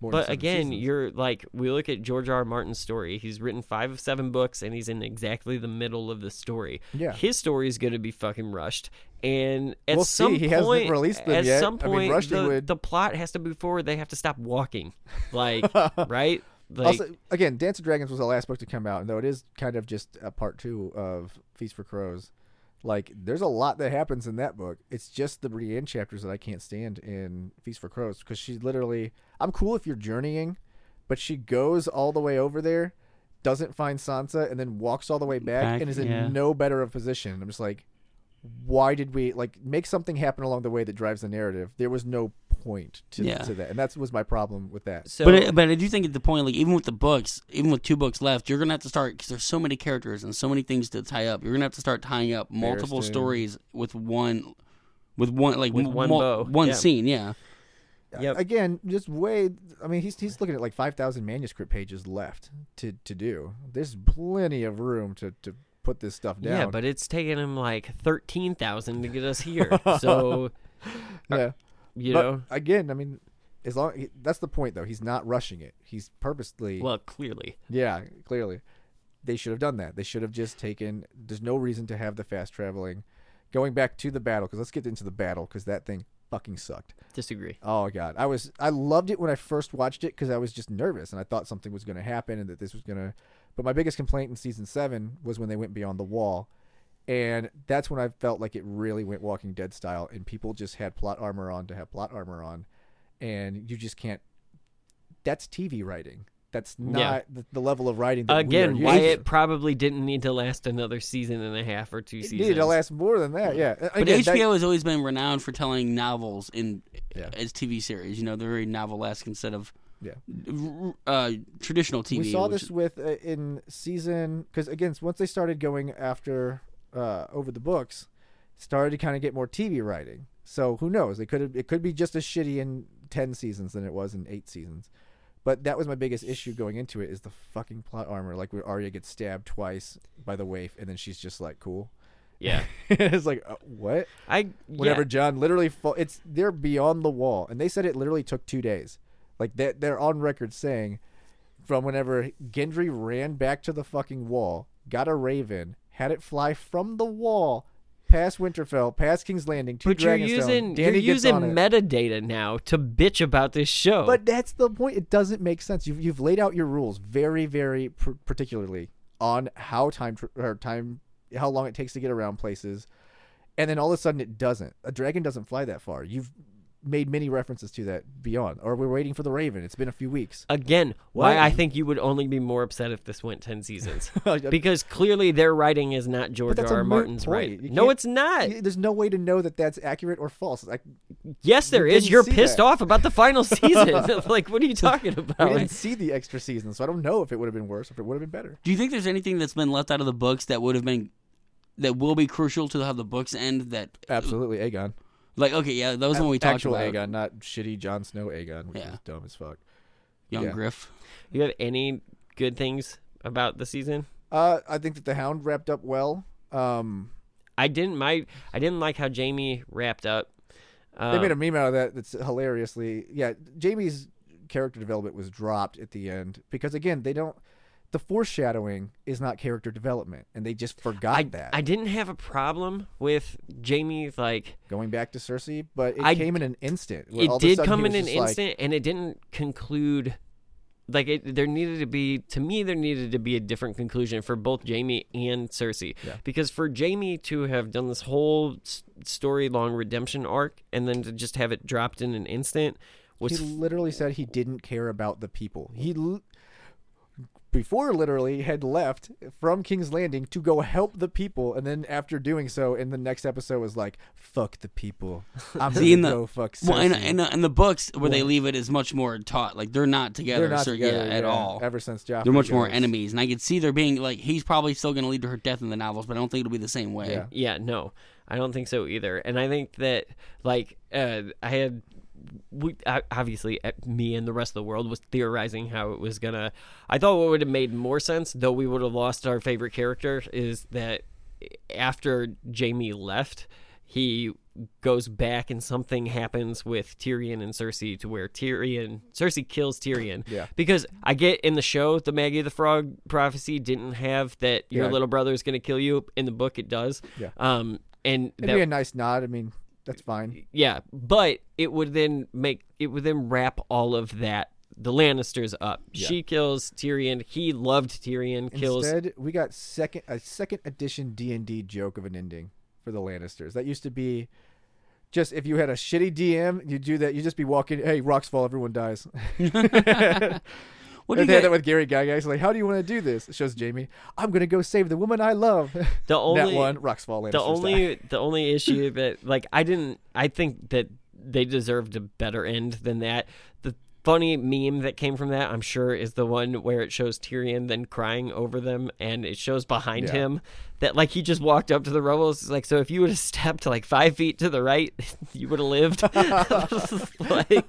More
But again,
seasons.
you're like we look at George R. R. Martin's story. He's written five of seven books, and he's in exactly the middle of the story.
Yeah.
his story is going to be fucking rushed. And at
We'll
some
see. He
point,
hasn't released them
at
yet.
some
I mean,
point, the,
would-
the plot has to move forward. They have to stop walking, like right. Like,
also, again, Dance of Dragons was the last book to come out, and though it is kind of just a part two of Feast for Crows, like there's a lot that happens in that book. It's just the Brienne chapters that I can't stand in Feast for Crows because she literally, I'm cool if you're journeying, but she goes all the way over there, doesn't find Sansa, and then walks all the way back,
Back,
and is in no better of position. I'm just like, why did we like make something happen along the way that drives the narrative? There was no point to,
Yeah.
to that, and that was my problem with that.
so,
but I, but I do think at the point, like even with the books, even with two books left, you're gonna have to start because there's so many characters and so many things to tie up. You're gonna have to start tying up multiple stories with one, with one like
With one
mul-
bow,
one
yeah.
scene. Yeah,
Yep.
again, just way. I mean, he's he's looking at like five thousand manuscript pages left to to do. There's plenty of room to to put this stuff down.
yeah, but it's taken him like thirteen thousand to get us here. so
yeah, uh,
you
But
know,
again, I mean, as long that's the point though. He's not rushing it. He's purposely.
well, clearly,
yeah, clearly, they should have done that. They should have just taken. There's no reason to have the fast traveling. Going back to the battle, because let's get into the battle, because that thing fucking sucked.
disagree.
Oh god, I was I loved it when I first watched it because I was just nervous and I thought something was going to happen and that this was going to. But my biggest complaint in season seven was when they went beyond the wall, and that's when I felt like it really went Walking Dead style and people just had plot armor on to have plot armor on, and you just can't. That's TV writing. That's not
Yeah.
the, the level of writing. That
Again,
we are used
Wyatt probably didn't need to last another season and a half or two
It
seasons.
needed to last more than that. Yeah,
but
Again, that-
HBO has always been renowned for telling novels in
Yeah.
as TV series. You know, they're very novelesque instead of
Yeah.
uh, traditional TV.
we saw
which
this with uh, in season because again once they started going after uh, over the books started to kind of get more TV writing. So who knows? It could it could be just as shitty in ten seasons than it was in eight seasons. But that was my biggest issue going into it is the fucking plot armor. Like where Arya gets stabbed twice by the waif, and then she's just like cool.
Yeah.
it's like uh, what?
I
Whenever
yeah.
Jon literally fall, it's they're beyond the wall, and they said it literally took two days. Like that, they're on record saying from whenever Gendry ran back to the fucking wall, got a raven, had it fly from the wall past Winterfell, past King's Landing to
But you're using you're using metadata now to bitch about this show.
But that's the point. It doesn't make sense. You've you've laid out your rules very, very pr- particularly on how time tr- or time how long it takes to get around places, and then all of a sudden it doesn't. A dragon doesn't fly that far. You've made many references to that beyond. Or we're waiting for the raven. It's been a few weeks.
Again, why
What?
I think you would only be more upset if this went ten seasons, because clearly their writing is not George
that's
R.
a
R.
moot
Martin's
point.
writing. No, it's not.
Y- There's no way to know that that's accurate or false. Like
yes, there
we
is. You're pissed
that.
off about the final season. like, what are you talking about?
we didn't see the extra season, so I don't know if it would have been worse or if it would have been better.
Do you think there's anything that's been left out of the books that would have been that will be crucial to how the books end? That uh,
Absolutely, Aegon.
Like okay, yeah, that was when we talked
Actual
about.
Aegon, not shitty Jon Snow Aegon, which
Yeah.
is dumb as fuck.
Young
Yeah.
Griff.
You have any good things about the season?
Uh, I think that the Hound wrapped up well. Um,
I didn't my I didn't like how Jaime wrapped up.
they
Um,
made a meme out of that. That's hilariously, yeah. Jaime's character development was dropped at the end because again, they don't. The foreshadowing is not character development, and they just forgot
I,
that.
I didn't have a problem with Jaime like
Going back to Cersei, but it
I-
came in an instant.
it did come in an
like,
instant and it didn't conclude like it there needed to be to me there needed to be a different conclusion for both Jaime and Cersei
Yeah.
because for Jaime to have done this whole story long redemption arc and then to just have it dropped in an instant was
he literally said he didn't care about the people. He before literally had left from King's Landing to go help the people, and then after doing so, in the next episode was like, "Fuck the people, I'm
See,
gonna
the-
go fuck."
Well, in, in, in the books where they leave it is much more taught. Like they're not together,
They're not
so-
together
yeah, at all.
Ever since Joffrey
They're much more enemies, and I could see there being like he's probably still going to lead to her death in the novels, but I don't think it'll be the same way.
Yeah.
Yeah, no, I don't think so either. And I think that like uh, I had we obviously uh, me and the rest of the world was theorizing how it was gonna. I thought what would have made more sense, though we would have lost our favorite character, is that after Jaime left, he goes back and something happens with Tyrion and Cersei to where Tyrion Cersei kills Tyrion.
Yeah.
Because I get in the show the Maggie the Frog prophecy didn't have that your
Yeah.
little brother is going to kill you. In the book it does.
Yeah.
Um and
It'd
that,
be a nice nod. I mean, that's fine.
yeah, but it would then make it would then wrap all of that the Lannisters up.
Yeah.
She kills Tyrion. He loved Tyrion. Kills
Instead, we got second a second edition D and D joke of an ending for the Lannisters. That used to be. Just if you had a shitty DM, you do that. You just be walking. Hey, rocks fall, everyone dies.
What do you
they had that with Gary Gygax. Like, how do you want to do this? It shows Jaime. I'm gonna go save the woman I love.
the only
that one, rocks fall.
the only
die.
the only issue that like I didn't I think that they deserved a better end than that. The funny meme that came from that, I'm sure, is the one where it shows Tyrion then crying over them, and it shows behind
Yeah.
him that like he just walked up to the rebels. It's like so, if you would have stepped like five feet to the right, you would have lived. like,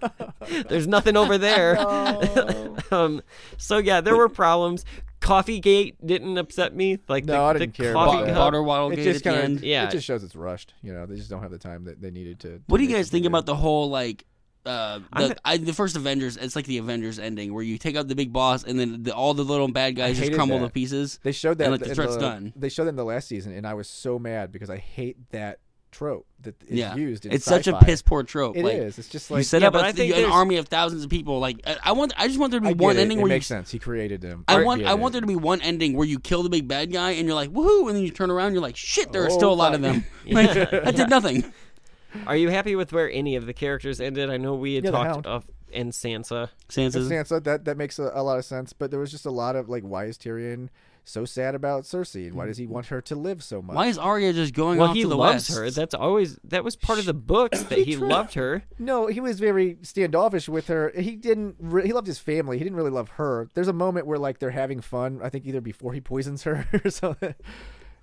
there's nothing over there. um, so yeah, there were problems. Coffee Gate didn't upset me. Like
No,
the,
I didn't care
coffee
about that.
Water Waddle
It
Gate
just
at the
kind
end.
of
Yeah.
It just shows it's rushed. You know, they just don't have the time that they needed to.
What do you guys think about the whole like uh,
I'm
the, I, the first Avengers? It's like the Avengers ending where you take out the big boss and then the, all the little bad guys just crumble
that.
to pieces.
They showed that
and, like, the
in
threat's done.
They showed that in the last season, and I was so mad because I hate that trope that is
yeah,
used. In
it's such a piss poor trope.
It
like,
is. It's just like
You
like
set
Yeah,
up
but
a,
I think
an army of thousands of people. Like I, I want, I just want there to be
get
one
it.
ending
It
where you
makes sense. He created them.
I
I
want I want there to be one ending where you kill the big bad guy and you're like woohoo, and then you turn around and you're like shit, there are
Oh,
still a lot of them. Like, that did nothing.
Are you happy with where any of the characters ended? I know we had
Yeah,
talked of and Sansa.
Sansa's
Sansa, that that makes a, a lot of sense. But there was just a lot of like, why is Tyrion so sad about Cersei, and why does he want her to live so much?
why is Arya just going
Well,
off
he
to the
loves
west?
her. That's always that was part of the books that he loved her.
No, he was very standoffish with her. He didn't. Re- he loved his family. He didn't really love her. There's a moment where like they're having fun. I think either before he poisons her or something.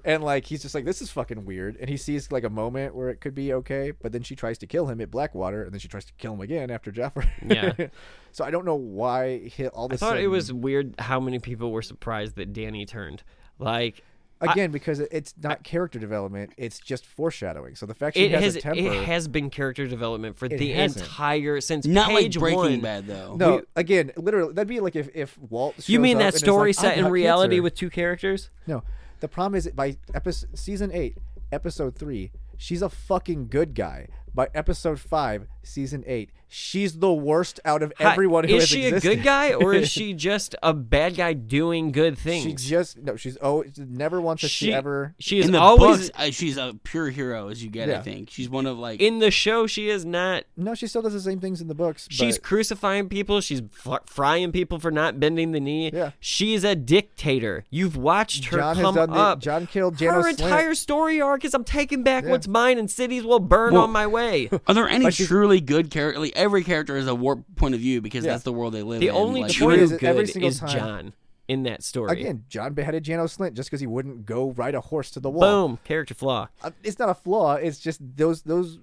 And like he's just like this is fucking weird, and he sees like a moment where it could be okay, but then she tries to kill him at Blackwater, and then she tries to kill him again after Joffrey.
Yeah.
so I don't know why he, all this
I
this.
thought it was weird how many people were surprised that Danny turned. Like
again because it's not character development; it's just foreshadowing. So the fact she
it
has,
has
a temper.
it has been character development for the
hasn't.
entire since
Not like
page
Breaking
one.
Bad though.
no,
we-
again, literally, that'd be like if if Walt.
You mean
up
that
and
story
like,
set in reality
cancer."
with two characters?
No, the problem is by episode season eight, episode three, she's a fucking good guy. By episode five, season eight, she's the worst out of everyone who
is
has
she
existed.
a good guy or is she just a bad guy doing good things?
She just no. She's oh, never once has she,
She-
ever.
she is
in the
always
books, uh, she's a pure hero as you get. I think she's one of like
in the show. She is not.
No, she still does the same things in the books.
She's
but-
crucifying people. She's frying people for not bending the knee.
Yeah.
She's a dictator. You've watched her
Jon has
come
done the-
up.
Jon killed Janos
Her
Slynt.
entire story arc is I'm taking back
Yeah.
what's mine and cities will burn
Well-
on my way.
Are there any truly good character? Like every character is a warped point of view because
Yeah.
that's the world they live
The
in.
only
like,
true
point is
good
every single
is
time-
Jon in that story.
again. Jon beheaded Janos Slynt just because he wouldn't go ride a horse to the wall.
Boom, character flaw.
uh, it's not a flaw. It's just those those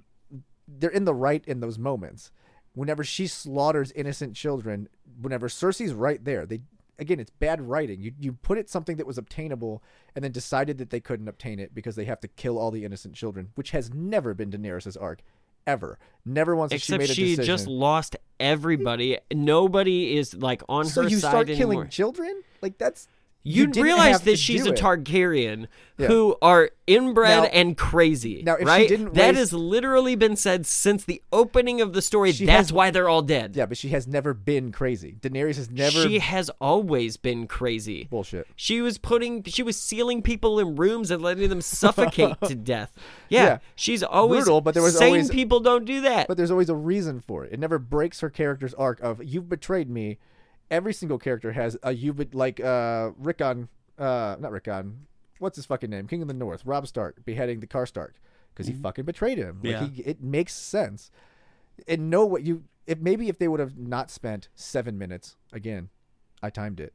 they're in the right in those moments. Whenever she slaughters innocent children, whenever Cersei's right there, they again it's bad writing. You you put it something that was obtainable and then decided that they couldn't obtain it because they have to kill all the innocent children, which has never been Daenerys' arc ever. Never once has she
Except
made a
she
decision.
just lost everybody. Nobody is like on
so
her side So you
start killing
anymore.
children? Like that's
You, realize that she's a. Targaryen
Yeah.
who are inbred
Now-
and crazy.
now, if she
right?
didn't
that has literally been said since the opening of the story.
She
That's
has-
why they're all dead.
Yeah, but she has never been crazy. Daenerys has never
She has always been crazy.
bullshit.
She was putting, she was sealing people in rooms and letting them suffocate to death. Yeah,
Yeah.
she's always
Brutal, but there was
sane
always-
people don't do that.
But there's always a reason for it. It never breaks her character's arc of you've betrayed me. Every single character has a you've like uh Rickon, uh not Rickon. What's his fucking name? King of the North, Robb Stark beheading the Karstark because he fucking betrayed him. Like
Yeah.
he, it makes sense. And know what you if maybe if they would have not spent seven minutes again, I timed it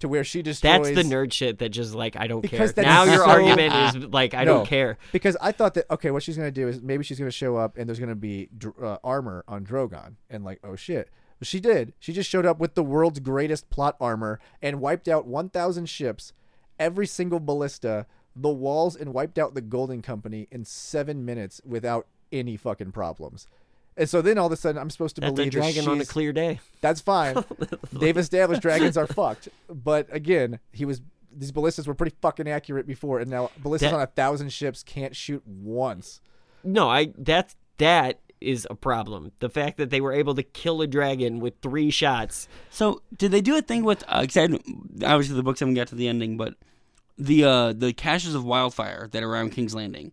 to where she destroys.
That's the nerd shit that just like I don't
Because
care. Now your
so-
argument is like I
No,
don't care.
Because I thought that okay, what she's gonna do is maybe she's gonna show up and there's gonna be dr- uh, armor on Drogon, and like oh shit, she did. She just showed up with the world's greatest plot armor and wiped out 1,000 ships, every single ballista, the walls, and wiped out the Golden Company in seven minutes without any fucking problems. And so then all of a sudden, I'm supposed to
That's a
believe that
dragon on a clear day.
that's fine. They've established dragons are fucked. But again, he was these ballistas were pretty fucking accurate before, and now ballistas
That-
on a thousand ships can't shoot once.
No, I that's that is a problem. The fact that they were able to kill a dragon with three shots.
So did they do a thing with? Uh, 'cause I obviously, the books haven't got to the ending, but the uh, the caches of wildfire that are around King's Landing.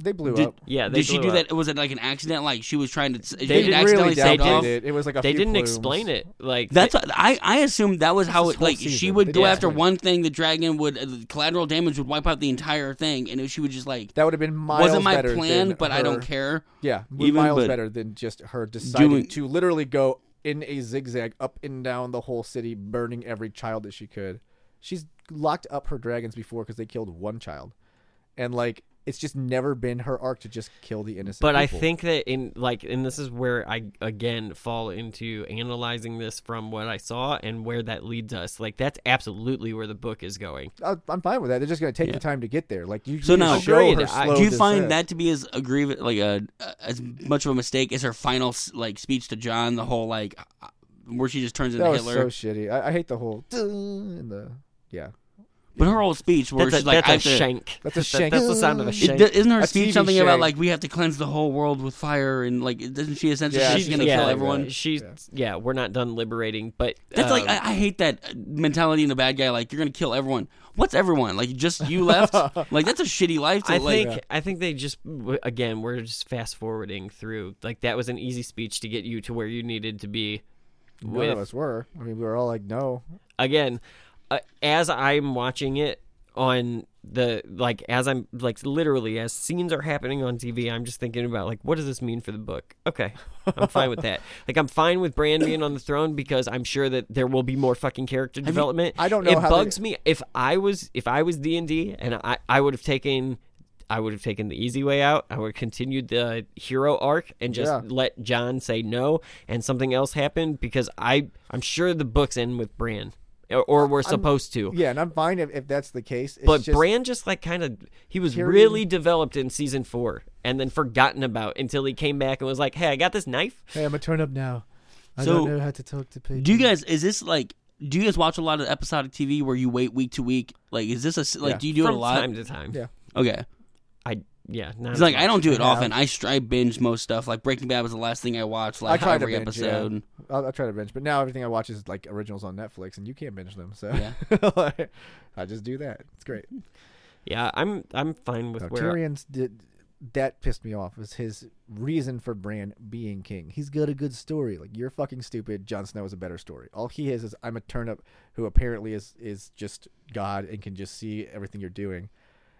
They blew
Did,
up.
Yeah, they
did she do
up.
that? Was it like an accident? Like she was trying to? They
They
didn't
really
accidentally set
doubted
off?
it. It was like a
They
few
didn't
plumes.
explain it. Like
That's
they-
what, I I assumed that was how it
whole
like she would
They
go after
explain
one thing, the dragon would uh, the collateral damage would wipe out the entire thing, and she would just like
That would have been miles
wasn't my
better
plan,
than
but I don't care.
Yeah,
Even,
miles
but
better than just her deciding
doing-
to literally go in a zigzag up and down the whole city, burning every child that she could. She's locked up her dragons before because they killed one child, and like it's just never been her arc to just kill the innocent.
but I think that in like and this is where I again fall into analyzing this from what I saw and where that leads us. Like that's absolutely where the book is going.
I- I'm fine with that. They're just going to take
Yeah.
the time to get there. Like you,
So
you
now-
show her
Agreed. I-
Do you
descent.
find that to be as a grievous, like a as much of a mistake as her final like speech to Jon? The whole like uh, where she just turns into
that was
Hitler.
so shitty? I, I hate the whole and the yeah.
But her whole speech where
That's a,
she's like,
that's
I
a shank.
That's a
That-
shank.
That's the sound of a shank.
It, isn't her
A
speech
TV
something about like we have to cleanse the whole world with fire and like doesn't she essentially
Yeah,
she's
she's
gonna
yeah,
kill everyone?
that.
She's yeah. we're not done liberating, but
That's like
um,
I, I hate that mentality in a bad guy. Like you're gonna kill everyone. What's everyone? Like just you left? like that's a shitty life. To,
I
like,
think I think they just again we're just fast forwarding through like that was an easy speech to get you to where you needed to be.
None
With
of us were. I mean, we were all like, no.
again, uh, as I'm watching it on the like as I'm like literally as scenes are happening on TV, I'm just thinking about like what does this mean for the book? Okay, I'm fine with that. Like I'm fine with Bran being on the throne because I'm sure that there will be more fucking character development.
I don't know
It
how they-
bugs me if I was if I was D and D and I I would have taken. I would have taken the easy way out. I would have continued the hero arc and just
Yeah.
let Jon say no and something else happened because I I'm sure the books end with Bran or, or we're supposed to.
Yeah, and I'm fine if, if that's the case. It's
But
just,
Bran just like kind of he was
Tyrion-
really developed in season four and then forgotten about until he came back and was like, "Hey, I got this knife."
Hey, I'm gonna turn up now. I
So,
don't know how to talk to people.
Do you guys? Is this like? Do you guys watch a lot of episodic TV where you wait week to week? Like, is this a like?
Yeah.
Do you do it a lot?
time to time.
Yeah.
Okay.
I yeah. Not
It's
as
like I don't do it
I
often. I, str- I binge most stuff. Like Breaking Bad was the last thing I watched.
I
Like
try to
every
binge, yeah.
episode.
I'll, I'll try to binge, but now everything I watch is like originals on Netflix, and you can't binge them. So
Yeah.
I just do that. It's great.
Yeah, I'm I'm fine with
No,
where
Tyrion's did that pissed me off was his reason for Bran being king. He's got a good story. Like you're fucking stupid. Jon Snow is a better story. All he is is I'm a turnip who apparently is is just God and can just see everything you're doing.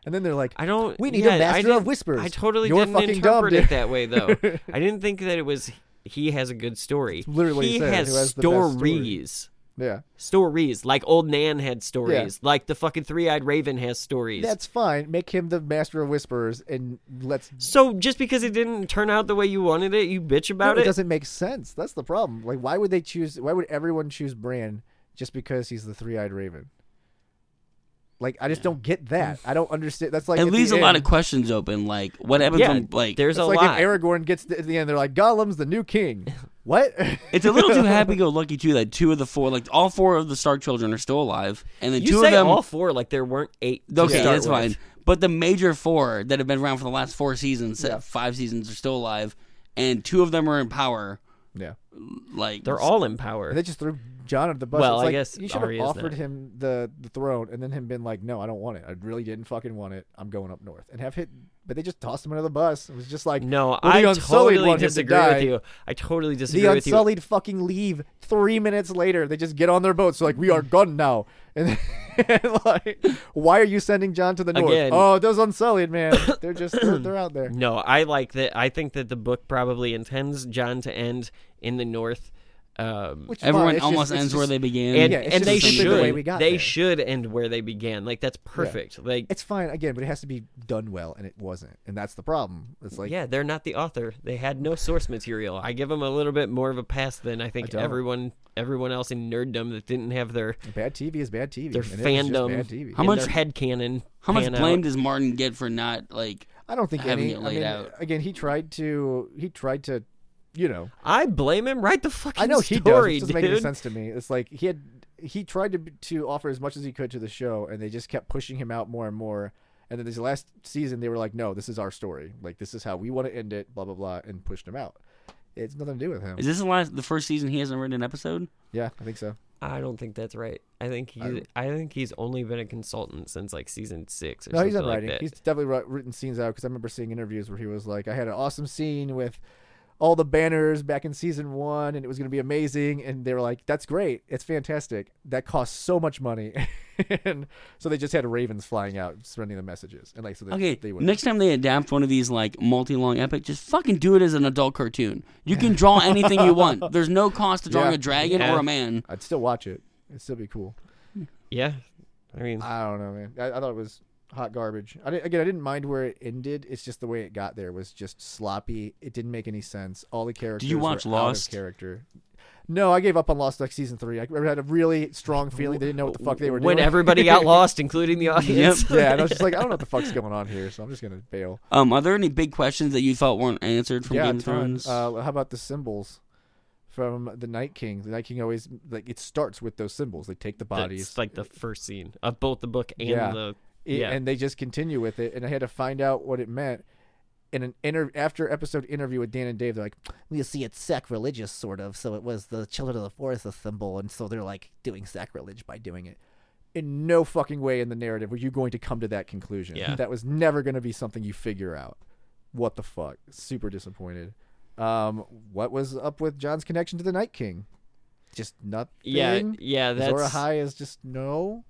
And then they're like,
I don't.
We need
yeah,
a master of whispers.
I totally
You're
didn't
fucking dumb,
interpret it that way, though. I didn't think that it was he has a good story.
literally
he has
has the best story.
stories.
yeah,
Stories like old Nan had stories, like the fucking three-eyed Raven has stories.
that's fine. Make him the master of whispers, and let's.
so just because it didn't turn out the way you wanted it, you bitch about
No,
it.
it doesn't make sense. That's the problem. Like, why would they choose? Why would everyone choose Bran just because he's the three-eyed Raven? Like, I just don't get that. I don't understand. That's like
it leaves a
the
lot of questions open. Like what happens
yeah,
when like
there's
It's
a
like
lot.
if Aragorn gets to, at the end, they're like, Gollum's the new king. What?
It's a little too happy-go-lucky too that two of the four, like all four of the Stark children, are still alive, and then
you
two
say
of them.
all four like there weren't eight. to
okay,
start
that's
with.
fine. But the major four that have been around for the last four seasons,
Yeah.
five seasons, are still alive, and two of them are in power.
yeah.
Like
They're all in power.
And they just threw Jon under the bus.
Well,
It's
I
like,
guess
you should have
Arya's
offered him the, the throne, and then him been like, "No, I don't want it. I really didn't fucking want it. I'm going up north." And have hit, but they just tossed him under the bus. It was just like,
no, I totally
him to
disagree with you. I totally
The
disagree with you.
The Unsullied fucking leave three minutes later. They just get on their boats. They're like, we are gone now. And, and like, why are you sending Jon to the north?
Again-
oh, those Unsullied, man. They're just, they're, they're out there.
No, I like that. I think that the book probably intends Jon to end in the north. Um,
Which
everyone
fine.
Almost
just- it's
ends where they began.
and
Yeah, it's
and they
simply
should.
the way we got
they
there.
should end where they began. Like that's perfect. Like
It's fine again, but it has to be done well, and it wasn't, and that's the problem. It's like,
yeah, they're not the author. They had no source material. I give them a little bit more of a pass than I think
don't.
everyone everyone else in nerddom that didn't have their
bad TV is bad TV.
their
and it was just
fandom
bad TV.
How much-
head canon.
How much blame
out.
does Martin get for not like?
I don't think
having
any.
it
I mean,
out?
again, he tried to. He tried to, you know.
I blame him. Write the fucking
I know he does.
story,
It doesn't
dude.
make any sense to me. It's like he had he tried to to offer as much as he could to the show, and they just kept pushing him out more and more. And then this last season, they were like, "No, this is our story. Like this is how we want to end it." Blah blah blah, and pushed him out. It's nothing to do with him.
Is this the last, the first season he hasn't written an episode?
Yeah, I think so.
I don't think that's right. I think he.
I-
I, think he's only been a consultant since like season six or
No, he's
something
not
like
writing.
that.
He's definitely written scenes out because I remember seeing interviews where he was like, "I had an awesome scene with all the banners back in season one, and it was going to be amazing." And they were like, "That's great. It's fantastic. That costs so much money." and so they just had ravens flying out, sending the messages, and like so they,
Okay,
they would.
next time they adapt one of these like multi-long epic, just fucking do it as an adult cartoon. You can draw anything you want. There's no cost to drawing
Yeah.
a dragon
Yeah.
or a man.
I'd still watch it. It'd still be cool.
yeah, I mean,
I don't know, man. I, I thought it was hot garbage. I didn't, again, I didn't mind where it ended. It's just the way it got there was just sloppy. It didn't make any sense. All the characters.
watch
were out of
Lost?
character. No, I gave up on Lost like season three. I had a really strong feeling they didn't know what the fuck they were
when
doing.
When everybody got lost, including the audience.
yeah, and I was just like, I don't know what the fuck's going on here, so I'm just gonna bail.
Um, are there any big questions that you thought weren't answered from
yeah,
Game of
ton.
Thrones?
Uh, how about the symbols from the Night King? The Night King always like it starts with those symbols. They take the bodies.
That's like the first scene of both the book and
Yeah.
the.
It-
Yeah.
and they just continue with it and i had to find out what it meant. In an inter- after episode interview with dan and dave they're like
you see it's sacrilegious sort of. So it was the children of the forest a symbol and so they're like doing sacrilege by doing it.
In no fucking way in the narrative were you going to come to that conclusion.
Yeah.
that was never going to be something you figure out. What the fuck? Super disappointed. Um what was up with jon's connection to the night king? Just nothing?
Yeah, yeah, that's
Azor Ahai is just no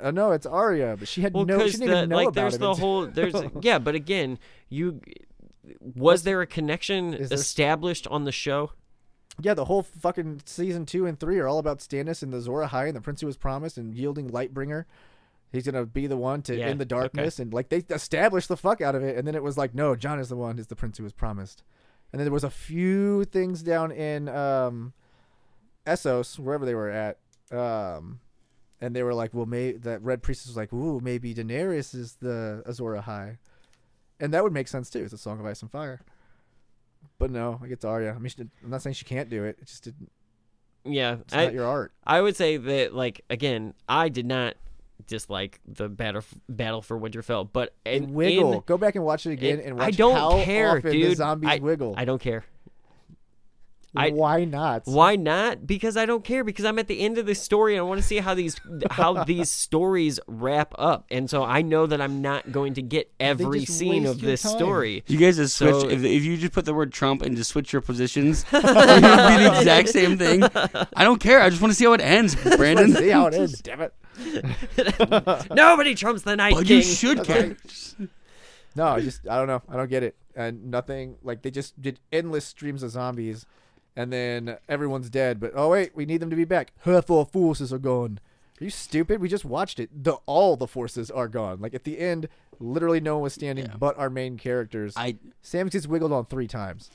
uh, no, it's Arya, but she had
Well,
no. She didn't
the,
even know
like
about
there's
him
the whole there's yeah, but again, you was there a connection
there-
established on the show?
Yeah, the whole fucking season two and three are all about Stannis and the Azor Ahai and the Prince who was promised and yielding Lightbringer. He's gonna be the one to
Yeah,
end the
okay.
darkness and like they established the fuck out of it, and then it was like, no, Jon is the one, is the Prince who was promised. And then there was a few things down in um, Essos, wherever they were at, um, and they were like, well, may that Red Priestess was like, ooh, maybe Daenerys is the Azor Ahai, and that would make sense too. It's a Song of Ice and Fire. But no, I get to Arya. I mean, she did, I'm not saying she can't do it. It just didn't.
Yeah,
It's
I,
not your art.
I would say that like again, I did not dislike the battle battle for Winterfell, but in,
wiggle.
in-
Go back and watch it again
it-
and watch
I don't
how
care,
often
dude.
the zombies
I,
wiggle.
I don't care. I-
Why not?
Why not? Because I don't care. Because I'm at the end of the story and I want to see how these how these stories wrap up. And so I know that I'm not going to get every scene of this
time.
story.
You guys just switch.
So-
if, if you just put the word Trump and just switch your positions, it would be the exact same thing. I don't care. I just want to see how it ends, Brandon.
see how it ends. Damn it.
Nobody trumps the Night
But
King.
you should care.
No, I just I don't know. I don't get it. And nothing like they just did endless streams of zombies, and then everyone's dead. But oh wait, we need them to be back. Half our forces are gone. Are you stupid? We just watched it. The all the forces are gone. Like at the end, literally no one was standing
Yeah.
but our main characters.
I
Sam gets wiggled on three times.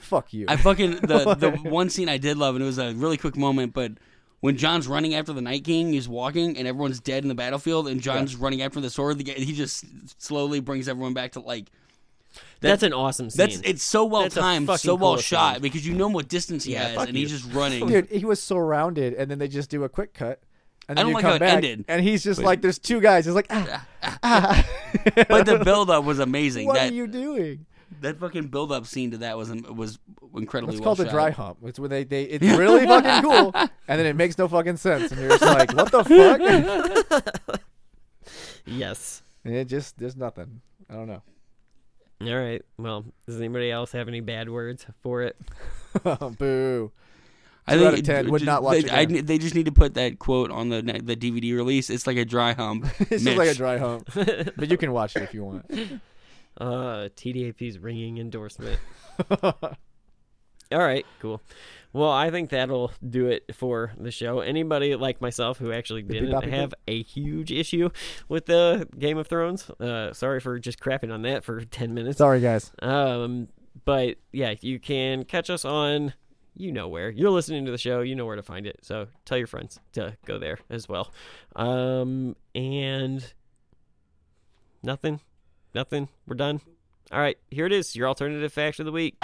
Fuck you.
I fucking the the one scene I did love, and it was a really quick moment, but when Jon's running after the Night King, he's walking, and everyone's dead in the battlefield, and Jon's running after the sword. The he just slowly brings everyone back to like.
That's an awesome scene.
That's it's so well
That's
timed, so well
cool
shot
scene.
because you know what distance he
Yeah,
has, and
you.
he's just running.
Dude, he was surrounded, and then they just do a quick cut. And
I
then
don't
you
like
come
how it
back,
ended.
and he's just
But-
like, "There's two guys." He's like, ah, ah.
but the build up was amazing.
what
that
are you doing?
that fucking build up scene to that was was incredibly
It's
well
called the
shot.
dry hump. It's where they, they it's really fucking cool, and then it makes no fucking sense, and you're just like, "What the fuck?"
yes.
and it just there's nothing. I don't know.
All right. Well, does anybody else have any bad words for it?
Boo.
I
Two
think
out of 10 would
just-
not watch
They, I, they just need to put that quote on the the DVD release. It's like a dry hump.
It's just like a dry hump, but you can watch it if you want.
Uh, TDAP's ringing endorsement. All right, cool. Well, I think that'll do it for the show. Anybody like myself who actually didn't have a huge issue with the Game of Thrones, uh, sorry for just crapping on that for ten minutes.
Sorry, guys.
Um, but yeah, you can catch us on you know where. You're listening to the show, you know where to find it. So tell your friends to go there as well. Um, and nothing, nothing. We're done. All right, here it is. Your alternative fact of the week.